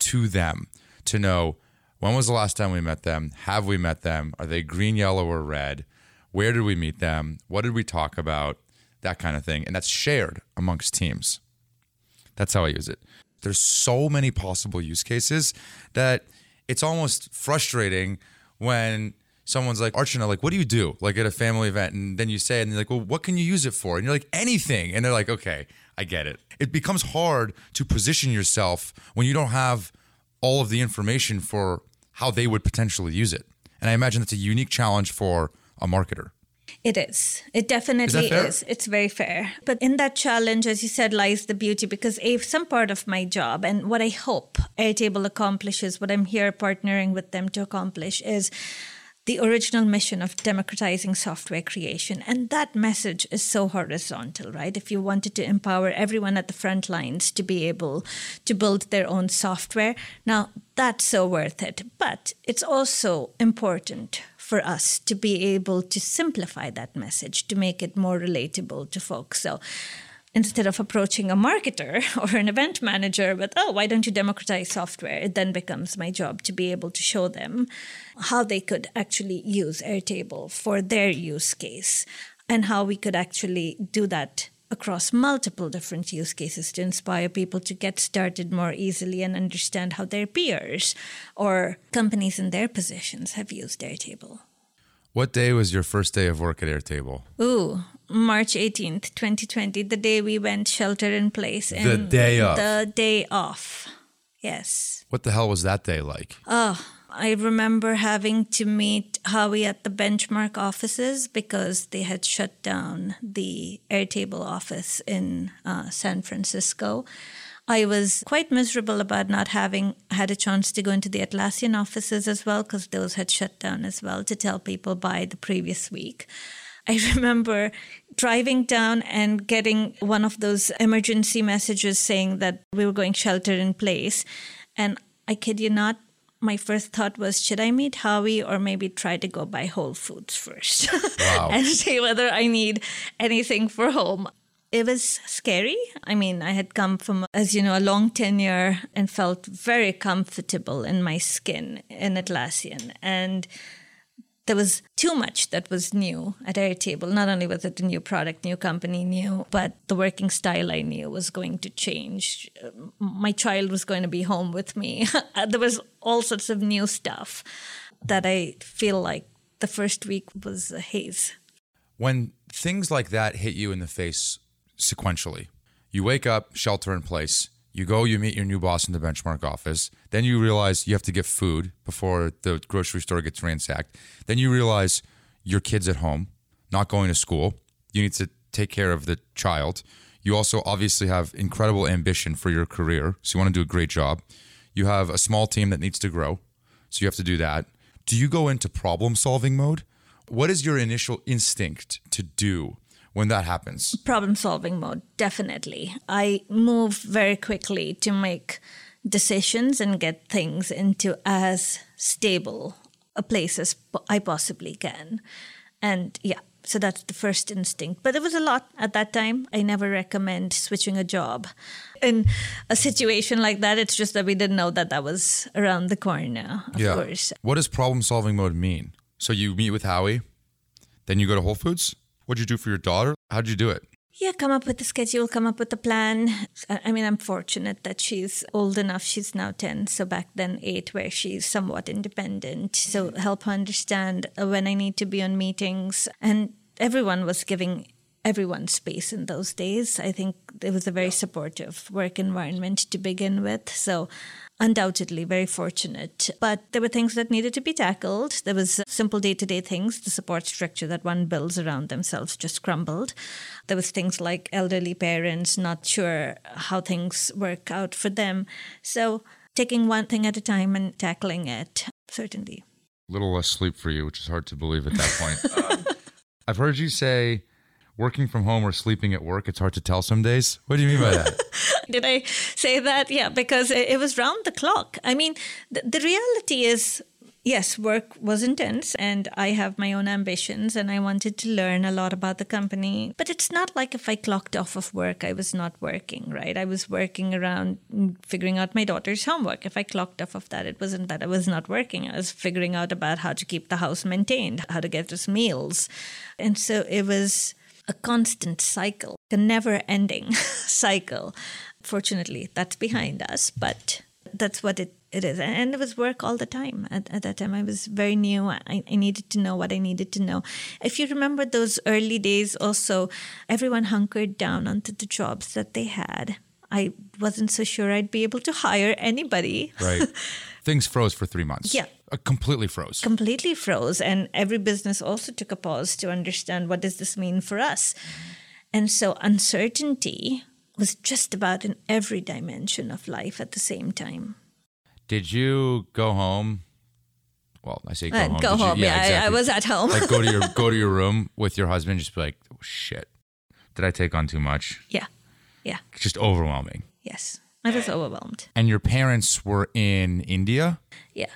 to them to know when was the last time we met them? Have we met them? Are they green, yellow, or red? Where did we meet them? What did we talk about? That kind of thing. And that's shared amongst teams. That's how I use it. There's so many possible use cases that it's almost frustrating when someone's like, Archana, like, what do you do? Like at a family event. And then you say, and they're like, well, what can you use it for? And you're like, anything. And they're like, okay, I get it. It becomes hard to position yourself when you don't have all of the information for how they would potentially use it. And I imagine that's a unique challenge for a marketer. It is. It definitely is, is. It's very fair. But in that challenge, as you said, lies the beauty because a some part of my job and what I hope Airtable accomplishes, what I'm here partnering with them to accomplish is the original mission of democratizing software creation. And that message is so horizontal, right? If you wanted to empower everyone at the front lines to be able to build their own software, now that's so worth it. But it's also important for us to be able to simplify that message, to make it more relatable to folks. So instead of approaching a marketer or an event manager with, oh, why don't you democratize software? It then becomes my job to be able to show them how they could actually use Airtable for their use case and how we could actually do that across multiple different use cases to inspire people to get started more easily and understand how their peers or companies in their positions have used Airtable. What day was your first day of work at Airtable? Ooh, March 18th, 2020, the day we went shelter in place. The day off. The day off. Yes. What the hell was that day like? Oh, I remember having to meet Howie at the benchmark offices because they had shut down the Airtable office in uh, San Francisco. I was quite miserable about not having had a chance to go into the Atlassian offices as well because those had shut down as well to tell people by the previous week. I remember driving down and getting one of those emergency messages saying that we were going shelter in place. And I kid you not, my first thought was, should I meet Howie or maybe try to go buy Whole Foods first Wow. and see whether I need anything for home? It was scary. I mean, I had come from, as you know, a long tenure and felt very comfortable in my skin in Atlassian. And there was too much that was new at Airtable. Not only was it a new product, new company, new, but the working style I knew was going to change. My child was going to be home with me. there was all sorts of new stuff that I feel like the first week was a haze. When things like that hit you in the face sequentially, you wake up, shelter in place, you go, you meet your new boss in the benchmark office. Then you realize you have to get food before the grocery store gets ransacked. Then you realize your kid's at home, not going to school. You need to take care of the child. You also obviously have incredible ambition for your career. So you want to do a great job. You have a small team that needs to grow. So you have to do that. Do you go into problem solving mode? What is your initial instinct to do when that happens? Problem solving mode, definitely. I move very quickly to make decisions and get things into as stable a place as I possibly can. And yeah, so that's the first instinct. But it was a lot at that time. I never recommend switching a job. In a situation like that, it's just that we didn't know that that was around the corner, of course. What does problem solving mode mean? So you meet with Howie, then you go to Whole Foods. What'd you do for your daughter? How'd you do it? Yeah, come up with a schedule, come up with a plan. I mean, I'm fortunate that she's old enough. She's now 10, so back then 8, where she's somewhat independent. So help her understand uh, when I need to be on meetings. And everyone was giving everyone space in those days. I think it was a very supportive work environment to begin with. So undoubtedly very fortunate. But there were things that needed to be tackled. There was simple day-to-day things. The support structure that one builds around themselves just crumbled. There was things like elderly parents not sure how things work out for them. So taking one thing at a time and tackling it, certainly. A little less sleep for you, which is hard to believe at that point. um, I've heard you say working from home or sleeping at work, it's hard to tell some days. What do you mean by that? Did I say that? Yeah, because it was round the clock. I mean, the, the reality is yes, work was intense and I have my own ambitions and I wanted to learn a lot about the company. But it's not like if I clocked off of work, I was not working, right? I was working around figuring out my daughter's homework. If I clocked off of that, it wasn't that I was not working. I was figuring out about how to keep the house maintained, how to get us meals. And so it was a constant cycle, a never ending cycle. Fortunately, that's behind us, but that's what it, it is. And it was work all the time. At, at that time, I was very new. I, I needed to know what I needed to know. If you remember those early days, also, everyone hunkered down onto the jobs that they had. I wasn't so sure I'd be able to hire anybody. Right. Things froze for three months. Yeah. Uh, completely froze. Completely froze. And every business also took a pause to understand what does this mean for us. And so uncertainty was just about in every dimension of life at the same time. Did you go home? Well, I say go uh, home. Go home. You, yeah, exactly. I, I, was at home. like go to your go to your room with your husband. Just be like, oh, shit. Did I take on too much? Yeah, yeah. Just overwhelming. Yes, I was overwhelmed. And your parents were in India. Yeah.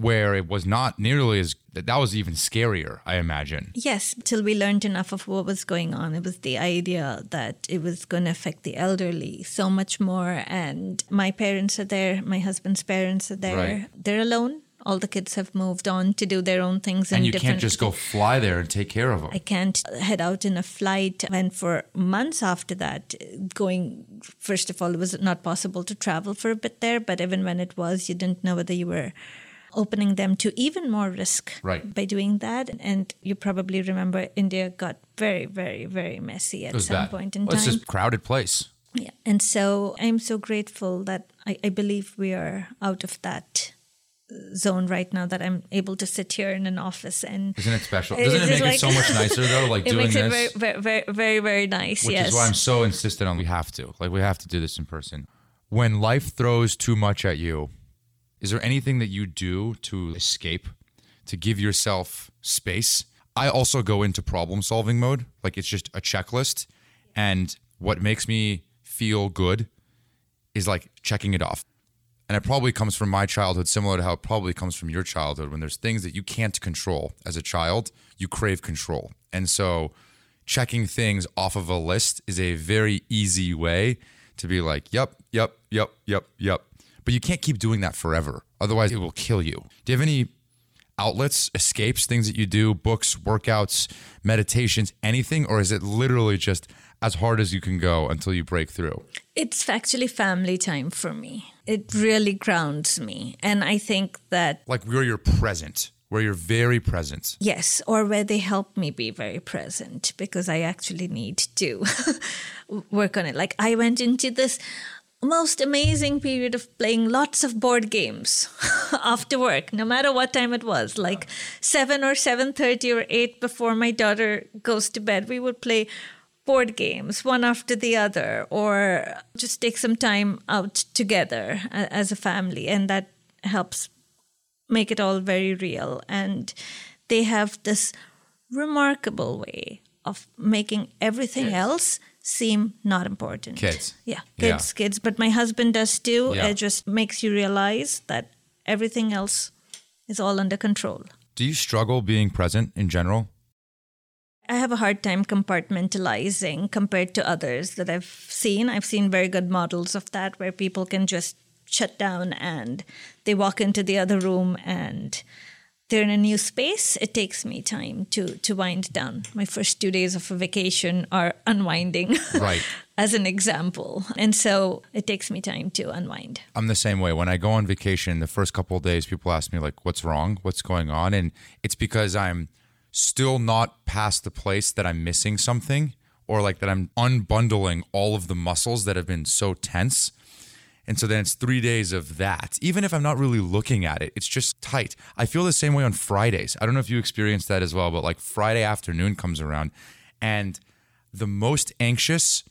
Where it was not nearly as that was even scarier, I imagine. Yes, till we learned enough of what was going on. It was the idea that it was going to affect the elderly so much more. And my parents are there, my husband's parents are there. Right. They're alone. All the kids have moved on to do their own things. And you can't just go fly there and take care of them. I can't head out in a flight. And for months after that, going, first of all, it was not possible to travel for a bit there. But even when it was, you didn't know whether you were opening them to even more risk right. by doing that. And you probably remember India got very, very, very messy at some bad. point in well, time. It's just crowded place. Yeah. And so I'm so grateful that I, I believe we are out of that zone right now that I'm able to sit here in an office and isn't it special? Doesn't it make like, it so much nicer though? Like it doing makes this, it very, very, very, very nice. Which yes. is why I'm so insistent on we have to, like, we have to do this in person. When life throws too much at you, is there anything that you do to escape, to give yourself space? I also go into problem solving mode, like it's just a checklist, and what makes me feel good is like checking it off. And it probably comes from my childhood, similar to how it probably comes from your childhood. When there's things that you can't control as a child, you crave control. And so checking things off of a list is a very easy way to be like, yep, yep, yep, yep, yep. But you can't keep doing that forever. Otherwise, it will kill you. Do you have any outlets, escapes, things that you do, books, workouts, meditations, anything? Or is it literally just as hard as you can go until you break through? It's actually family time for me. It really grounds me. And I think that. Like where you're present, where you're very present. Yes, or where they help me be very present because I actually need to work on it. Like I went into this most amazing period of playing lots of board games after work no matter what time it was. Like 7 or 7:30 or 8 before my daughter goes to bed we would play board games one after the other or just take some time out together as a family. And that helps make it all very real. And they have this remarkable way of making everything else seem not important. Kids. Yeah, kids, yeah. kids. But my husband does too. Yeah. It just makes you realize that everything else is all under control. Do you struggle being present in general? I have a hard time compartmentalizing compared to others that I've seen. I've seen very good models of that where people can just shut down and they walk into the other room and they're in a new space, it takes me time to to wind down. My first two days of a vacation are unwinding, right? as an example, and so it takes me time to unwind. I'm the same way. When I go on vacation, the first couple of days, people ask me like, "What's wrong? What's going on?" And it's because I'm still not past the place that I'm missing something, or like that I'm unbundling all of the muscles that have been so tense. And so then it's three days of that. Even if I'm not really looking at it, it's just tight. I feel the same way on Fridays. I don't know if you experienced that as well, but like Friday afternoon comes around and the most anxious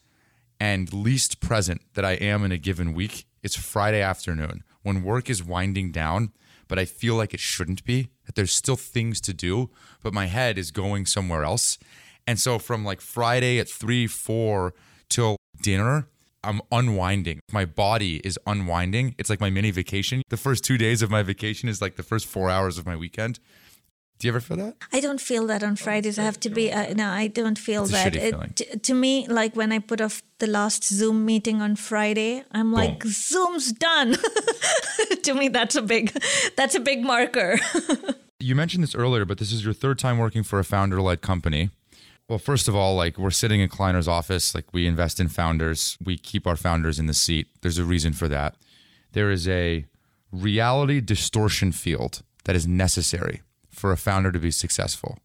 and least present that I am in a given week, it's Friday afternoon when work is winding down, but I feel like it shouldn't be, that there's still things to do, but my head is going somewhere else. And so from like Friday at three, four till dinner, I'm unwinding. My body is unwinding. It's like my mini vacation. The first two days of my vacation is like the first four hours of my weekend. Do you ever feel that? I don't feel that on Fridays. I have to be. Uh, no, I don't feel that. It- t- to me, like when I put off the last Zoom meeting on Friday, I'm like, Boom. Zoom's done. to me, that's a big, that's a big marker. You mentioned this earlier, but this is your third time working for a founder led company. Well, first of all, like we're sitting in Kleiner's office, like we invest in founders, we keep our founders in the seat. There's a reason for that. There is a reality distortion field that is necessary for a founder to be successful.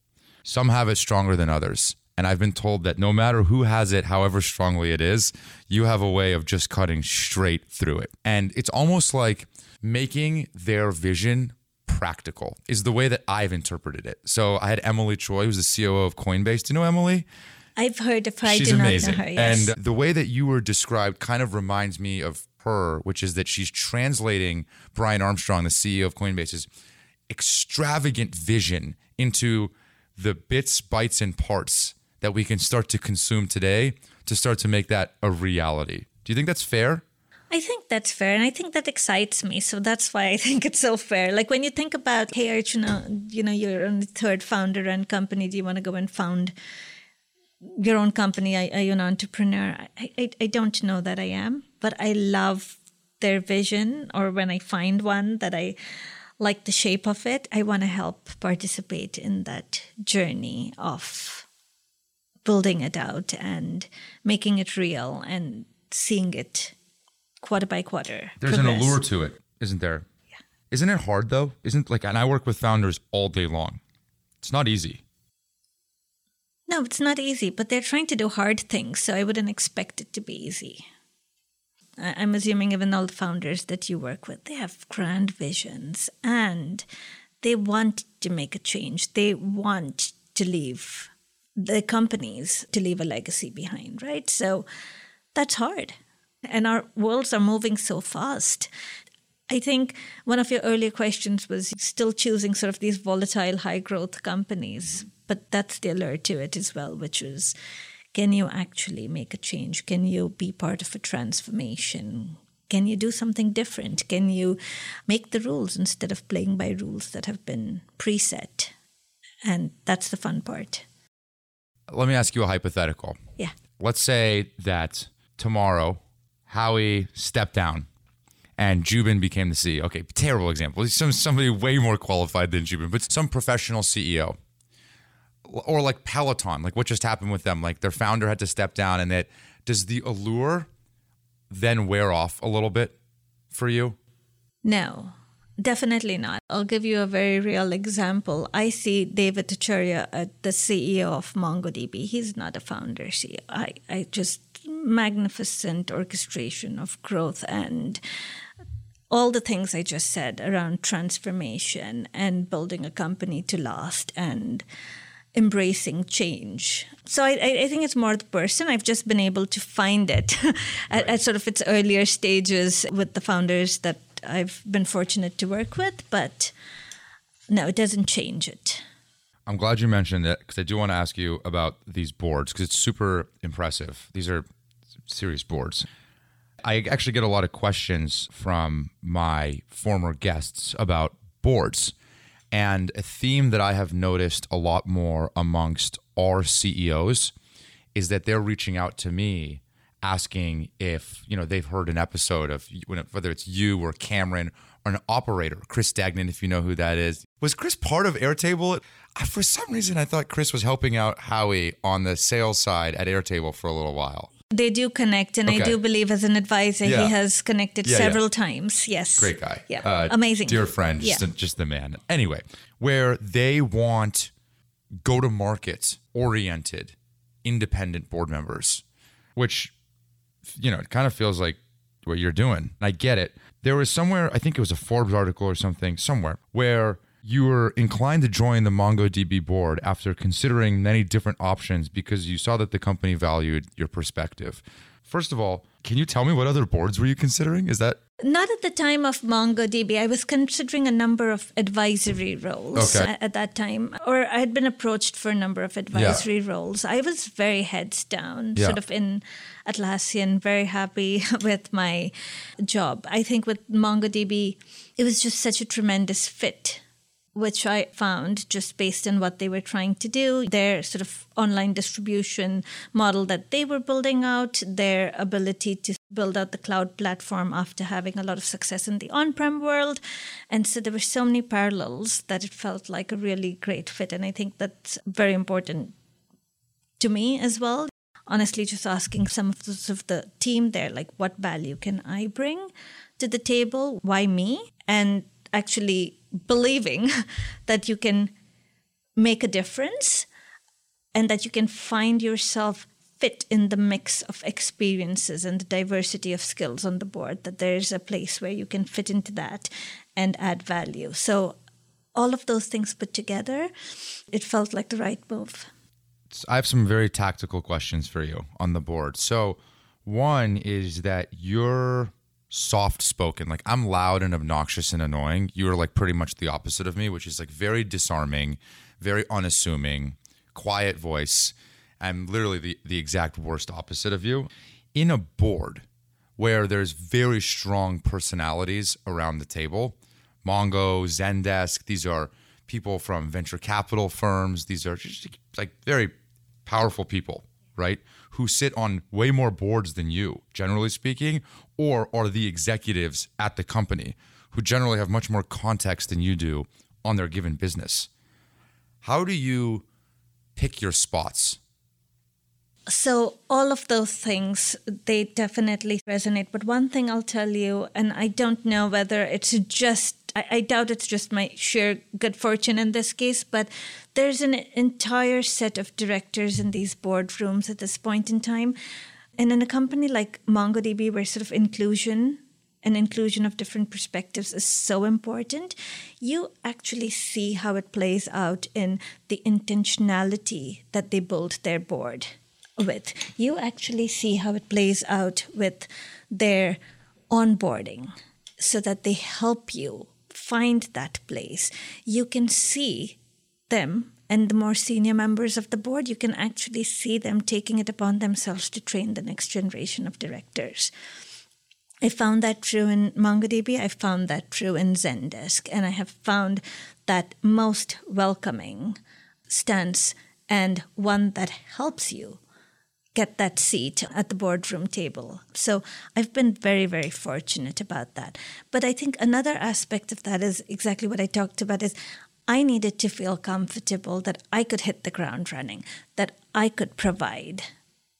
Some have it stronger than others. And I've been told that no matter who has it, however strongly it is, you have a way of just cutting straight through it. And it's almost like making their vision practical is the way that I've interpreted it. So I had Emilie Choi, who's the COO of Coinbase. Do you know Emilie? I've heard of her. I She's do amazing. not know her. Yes. And the way that you were described kind of reminds me of her, which is that she's translating Brian Armstrong, the CEO of Coinbase's extravagant vision into the bits, bytes, and parts that we can start to consume today to start to make that a reality. Do you think that's fair? I think that's fair, and I think that excites me. So that's why I think it's so fair. Like when you think about, hey, Archana, you know, you're on the third founder and company. Do you want to go and found your own company? Are, are you an entrepreneur? I, I, I don't know that I am, but I love their vision. Or when I find one that I like the shape of it, I want to help participate in that journey of building it out and making it real and seeing it quarter by quarter. There's an allure to it, isn't there? Yeah. Isn't it hard though? Isn't like, and I work with founders all day long. It's not easy. No, it's not easy, but they're trying to do hard things, so I wouldn't expect it to be easy. I'm assuming even all the founders that you work with, they have grand visions and they want to make a change. They want to leave the companies to leave a legacy behind, right? So that's hard. And our worlds are moving so fast. I think one of your earlier questions was still choosing sort of these volatile, high growth companies, but that's the allure to it as well, which was can you actually make a change? Can you be part of a transformation? Can you do something different? Can you make the rules instead of playing by rules that have been preset? And that's the fun part. Let me ask you a hypothetical. Yeah. Let's say that tomorrow Howie stepped down and Joubin became the CEO. Okay, terrible example. Some somebody way more qualified than Joubin, but some professional CEO. Or like Peloton, like what just happened with them. Like their founder had to step down and that does the allure then wear off a little bit for you? No, definitely not. I'll give you a very real example. I see Dev Ittycheria, uh, the CEO of MongoDB. He's not a founder CEO. I, I just magnificent orchestration of growth and all the things I just said around transformation and building a company to last and embracing change. So I, I think it's more the person. I've just been able to find it at, at sort of its earlier stages with the founders that I've been fortunate to work with, but no, it doesn't change it. I'm glad you mentioned it because I do want to ask you about these boards because it's super impressive. These are serious boards. I actually get a lot of questions from my former guests about boards. And a theme that I have noticed a lot more amongst our CEOs is that they're reaching out to me asking if, you know, they've heard an episode of whether it's you or Cameron or an operator, Chris Degnan, if you know who that is. Was Chris part of Airtable? I, for some reason, I thought Chris was helping out Howie on the sales side at Airtable for a little while. They do connect, and I do believe as an advisor, Yeah. he has connected Yeah, yeah. several times. Yes. Great guy. Yeah. Uh, Amazing. Dear friend, just, Yeah. just the man. Anyway, where they want go to market oriented independent board members, which, you know, it kind of feels like what you're doing. I get it. There was somewhere, I think it was a Forbes article or something, somewhere where you were inclined to join the MongoDB board after considering many different options because you saw that the company valued your perspective. First of all, can you tell me what other boards were you considering? Is that not at the time of MongoDB. I was considering a number of advisory roles Okay. at, at that time, or I had been approached for a number of advisory roles. I was very heads down, Yeah. sort of in Atlassian, very happy with my job. I think with MongoDB, it was just such a tremendous fit which I found just based on what they were trying to do, their sort of online distribution model that they were building out, their ability to build out the cloud platform after having a lot of success in the on prem world. And so there were so many parallels that it felt like a really great fit. And I think that's very important to me as well. Honestly, just asking some of the, of the team there, like, what value can I bring to the table? Why me? And actually believing that you can make a difference and that you can find yourself fit in the mix of experiences and the diversity of skills on the board, that there's a place where you can fit into that and add value. So, all of those things put together, it felt like the right move. I have some very tactical questions for you on the board. So, one is that you're soft spoken. Like, I'm loud and obnoxious and annoying. You are like pretty much the opposite of me, which is like very disarming, very unassuming, quiet voice. I'm literally the, the exact worst opposite of you. In a board where there's very strong personalities around the table, Mongo, Zendesk, these are people from venture capital firms. These are just like very powerful people, right? Who sit on way more boards than you, generally speaking, or are the executives at the company who generally have much more context than you do on their given business. How do you pick your spots? So all of those things they definitely resonate. But one thing I'll tell you, and I don't know whether it's just I, I doubt it's just my sheer good fortune in this case, but there's an entire set of directors in these boardrooms at this point in time. And in a company like MongoDB, where sort of inclusion and inclusion of different perspectives is so important, you actually see how it plays out in the intentionality that they build their board with. You actually see how it plays out with their onboarding so that they help you find that place. You can see them and the more senior members of the board, you can actually see them taking it upon themselves to train the next generation of directors. I found that true in MongoDB. I found that true in Zendesk. And I have found that most welcoming stance and one that helps you get that seat at the boardroom table. So I've been very, very fortunate about that. But I think another aspect of that is exactly what I talked about is I needed to feel comfortable that I could hit the ground running, that I could provide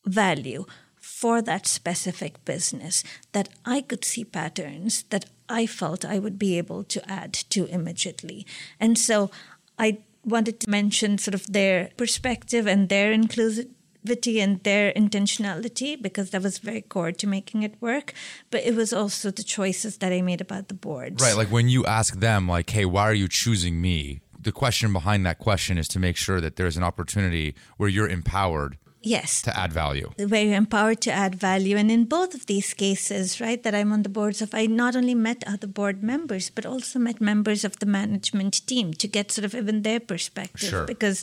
value for that specific business, that I could see patterns that I felt I would be able to add to immediately. And so I wanted to mention sort of their perspective and their inclusivity and their intentionality because that was very core to making it work. But it was also the choices that I made about the boards. Right. Like when you ask them, like, hey, why are you choosing me? The question behind that question is to make sure that there's an opportunity where you're empowered Yes. to add value. where you're empowered to add value. And in both of these cases, right, that I'm on the boards of, I not only met other board members, but also met members of the management team to get sort of even their perspective Sure. because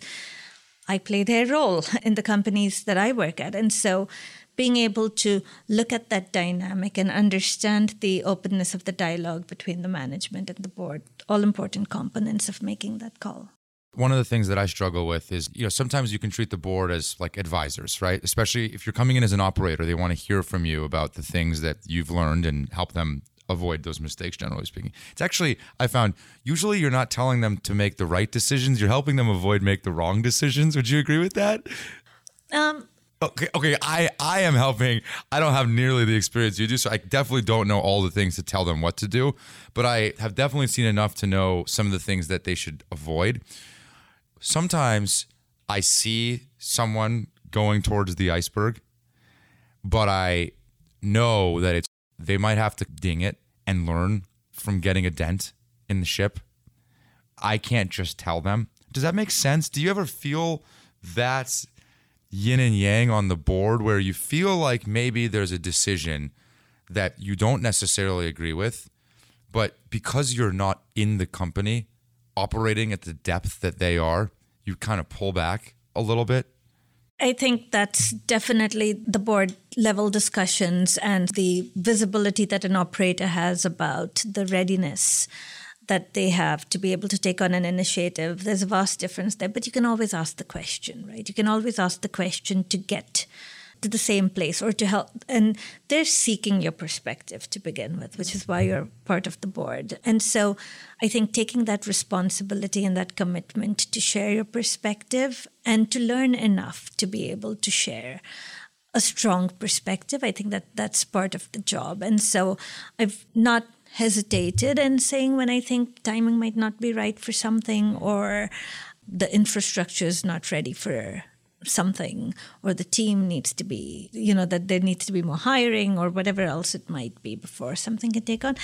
I play their role in the companies that I work at. And so being able to look at that dynamic and understand the openness of the dialogue between the management and the board, all important components of making that call. One of the things that I struggle with is, you know, sometimes you can treat the board as like advisors, right? Especially if you're coming in as an operator, they want to hear from you about the things that you've learned and help them avoid those mistakes, generally speaking. It's actually, I found, usually you're not telling them to make the right decisions, you're helping them avoid make the wrong decisions. Would you agree with that? Um, Okay, okay, I I am helping. I don't have nearly the experience you do, so I definitely don't know all the things to tell them what to do, but I have definitely seen enough to know some of the things that they should avoid. Sometimes I see someone going towards the iceberg, but I know that it's they might have to ding it and learn from getting a dent in the ship. I can't just tell them. Does that make sense? Do you ever feel that yin and yang on the board where you feel like maybe there's a decision that you don't necessarily agree with, but because you're not in the company operating at the depth that they are, you kind of pull back a little bit? I think that's definitely the board level discussions and the visibility that an operator has about the readiness that they have to be able to take on an initiative. There's a vast difference there, but you can always ask the question, right? You can always ask the question to get to the same place or to help. And they're seeking your perspective to begin with, which is why you're part of the board. And so I think taking that responsibility and that commitment to share your perspective and to learn enough to be able to share a strong perspective, I think that that's part of the job. And so I've not hesitated and saying when I think timing might not be right for something or the infrastructure is not ready for something or the team needs to be you know that there needs to be more hiring or whatever else it might be before something can take on.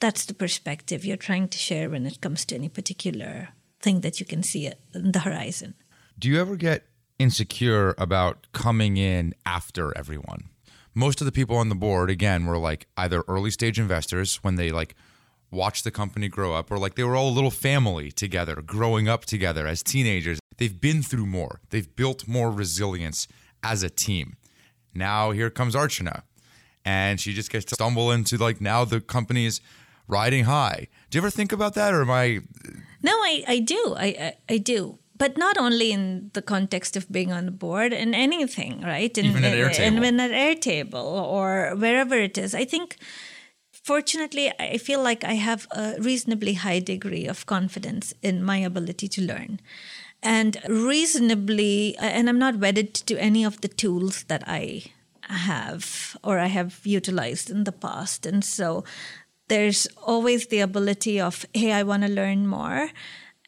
That's the perspective you're trying to share when it comes to any particular thing that you can see in the horizon. Do you ever get insecure about coming in after everyone? Most of the people on the board again were like either early stage investors when they like watched the company grow up or like they were all a little family together growing up together as teenagers. They've been through more. They've built more resilience as a team. Now here comes archana. And she just gets to stumble into like now the company is riding high. Do you ever think about that or am i no i, I do. I, I, I do. But not only in the context of being on the board in anything right? In, Even at Airtable. in, in at airtable or wherever it is. I think fortunately, I feel like I have a reasonably high degree of confidence in my ability to learn. And reasonably, and I'm not wedded to any of the tools that I have or I have utilized in the past. And so there's always the ability of, hey, I want to learn more.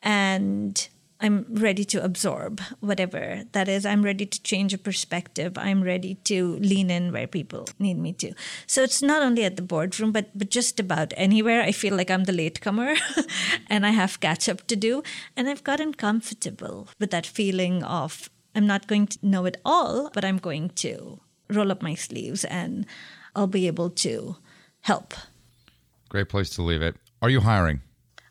And I'm ready to absorb whatever that is. I'm ready to change a perspective. I'm ready to lean in where people need me to. So it's not only at the boardroom, but but just about anywhere. I feel like I'm the latecomer, and I have catch up to do. And I've gotten comfortable with that feeling of I'm not going to know it all, but I'm going to roll up my sleeves and I'll be able to help. Great place to leave it. Are you hiring?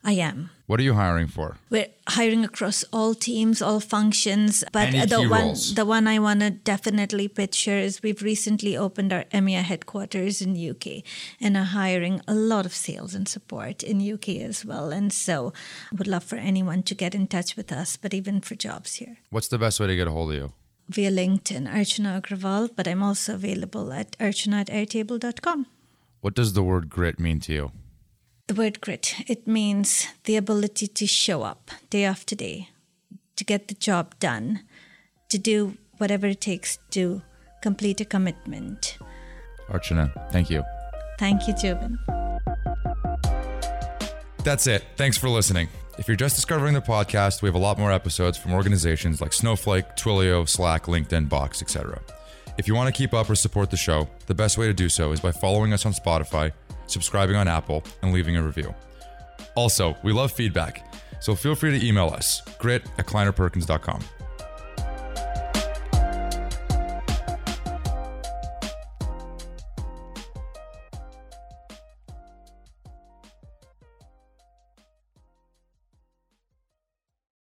I am. What are you hiring for? We're hiring across all teams, all functions. But Any the one roles? the one I want to definitely picture is we've recently opened our EMEA headquarters in UK and are hiring a lot of sales and support in UK as well. And so would love for anyone to get in touch with us, but even for jobs here. What's the best way to get a hold of you? Via LinkedIn, Archana Agrawal, but I'm also available at archana at airtable.com. What does the word grit mean to you? The word grit, it means the ability to show up day after day, to get the job done, to do whatever it takes to complete a commitment. Archana, thank you. Thank you, Joubin. That's it. Thanks for listening. If you're just discovering the podcast, we have a lot more episodes from organizations like Snowflake, Twilio, Slack, LinkedIn, Box, etc. If you want to keep up or support the show, the best way to do so is by following us on Spotify, subscribing on Apple, and leaving a review. Also, we love feedback, so feel free to email us, grit at kleinerperkins.com.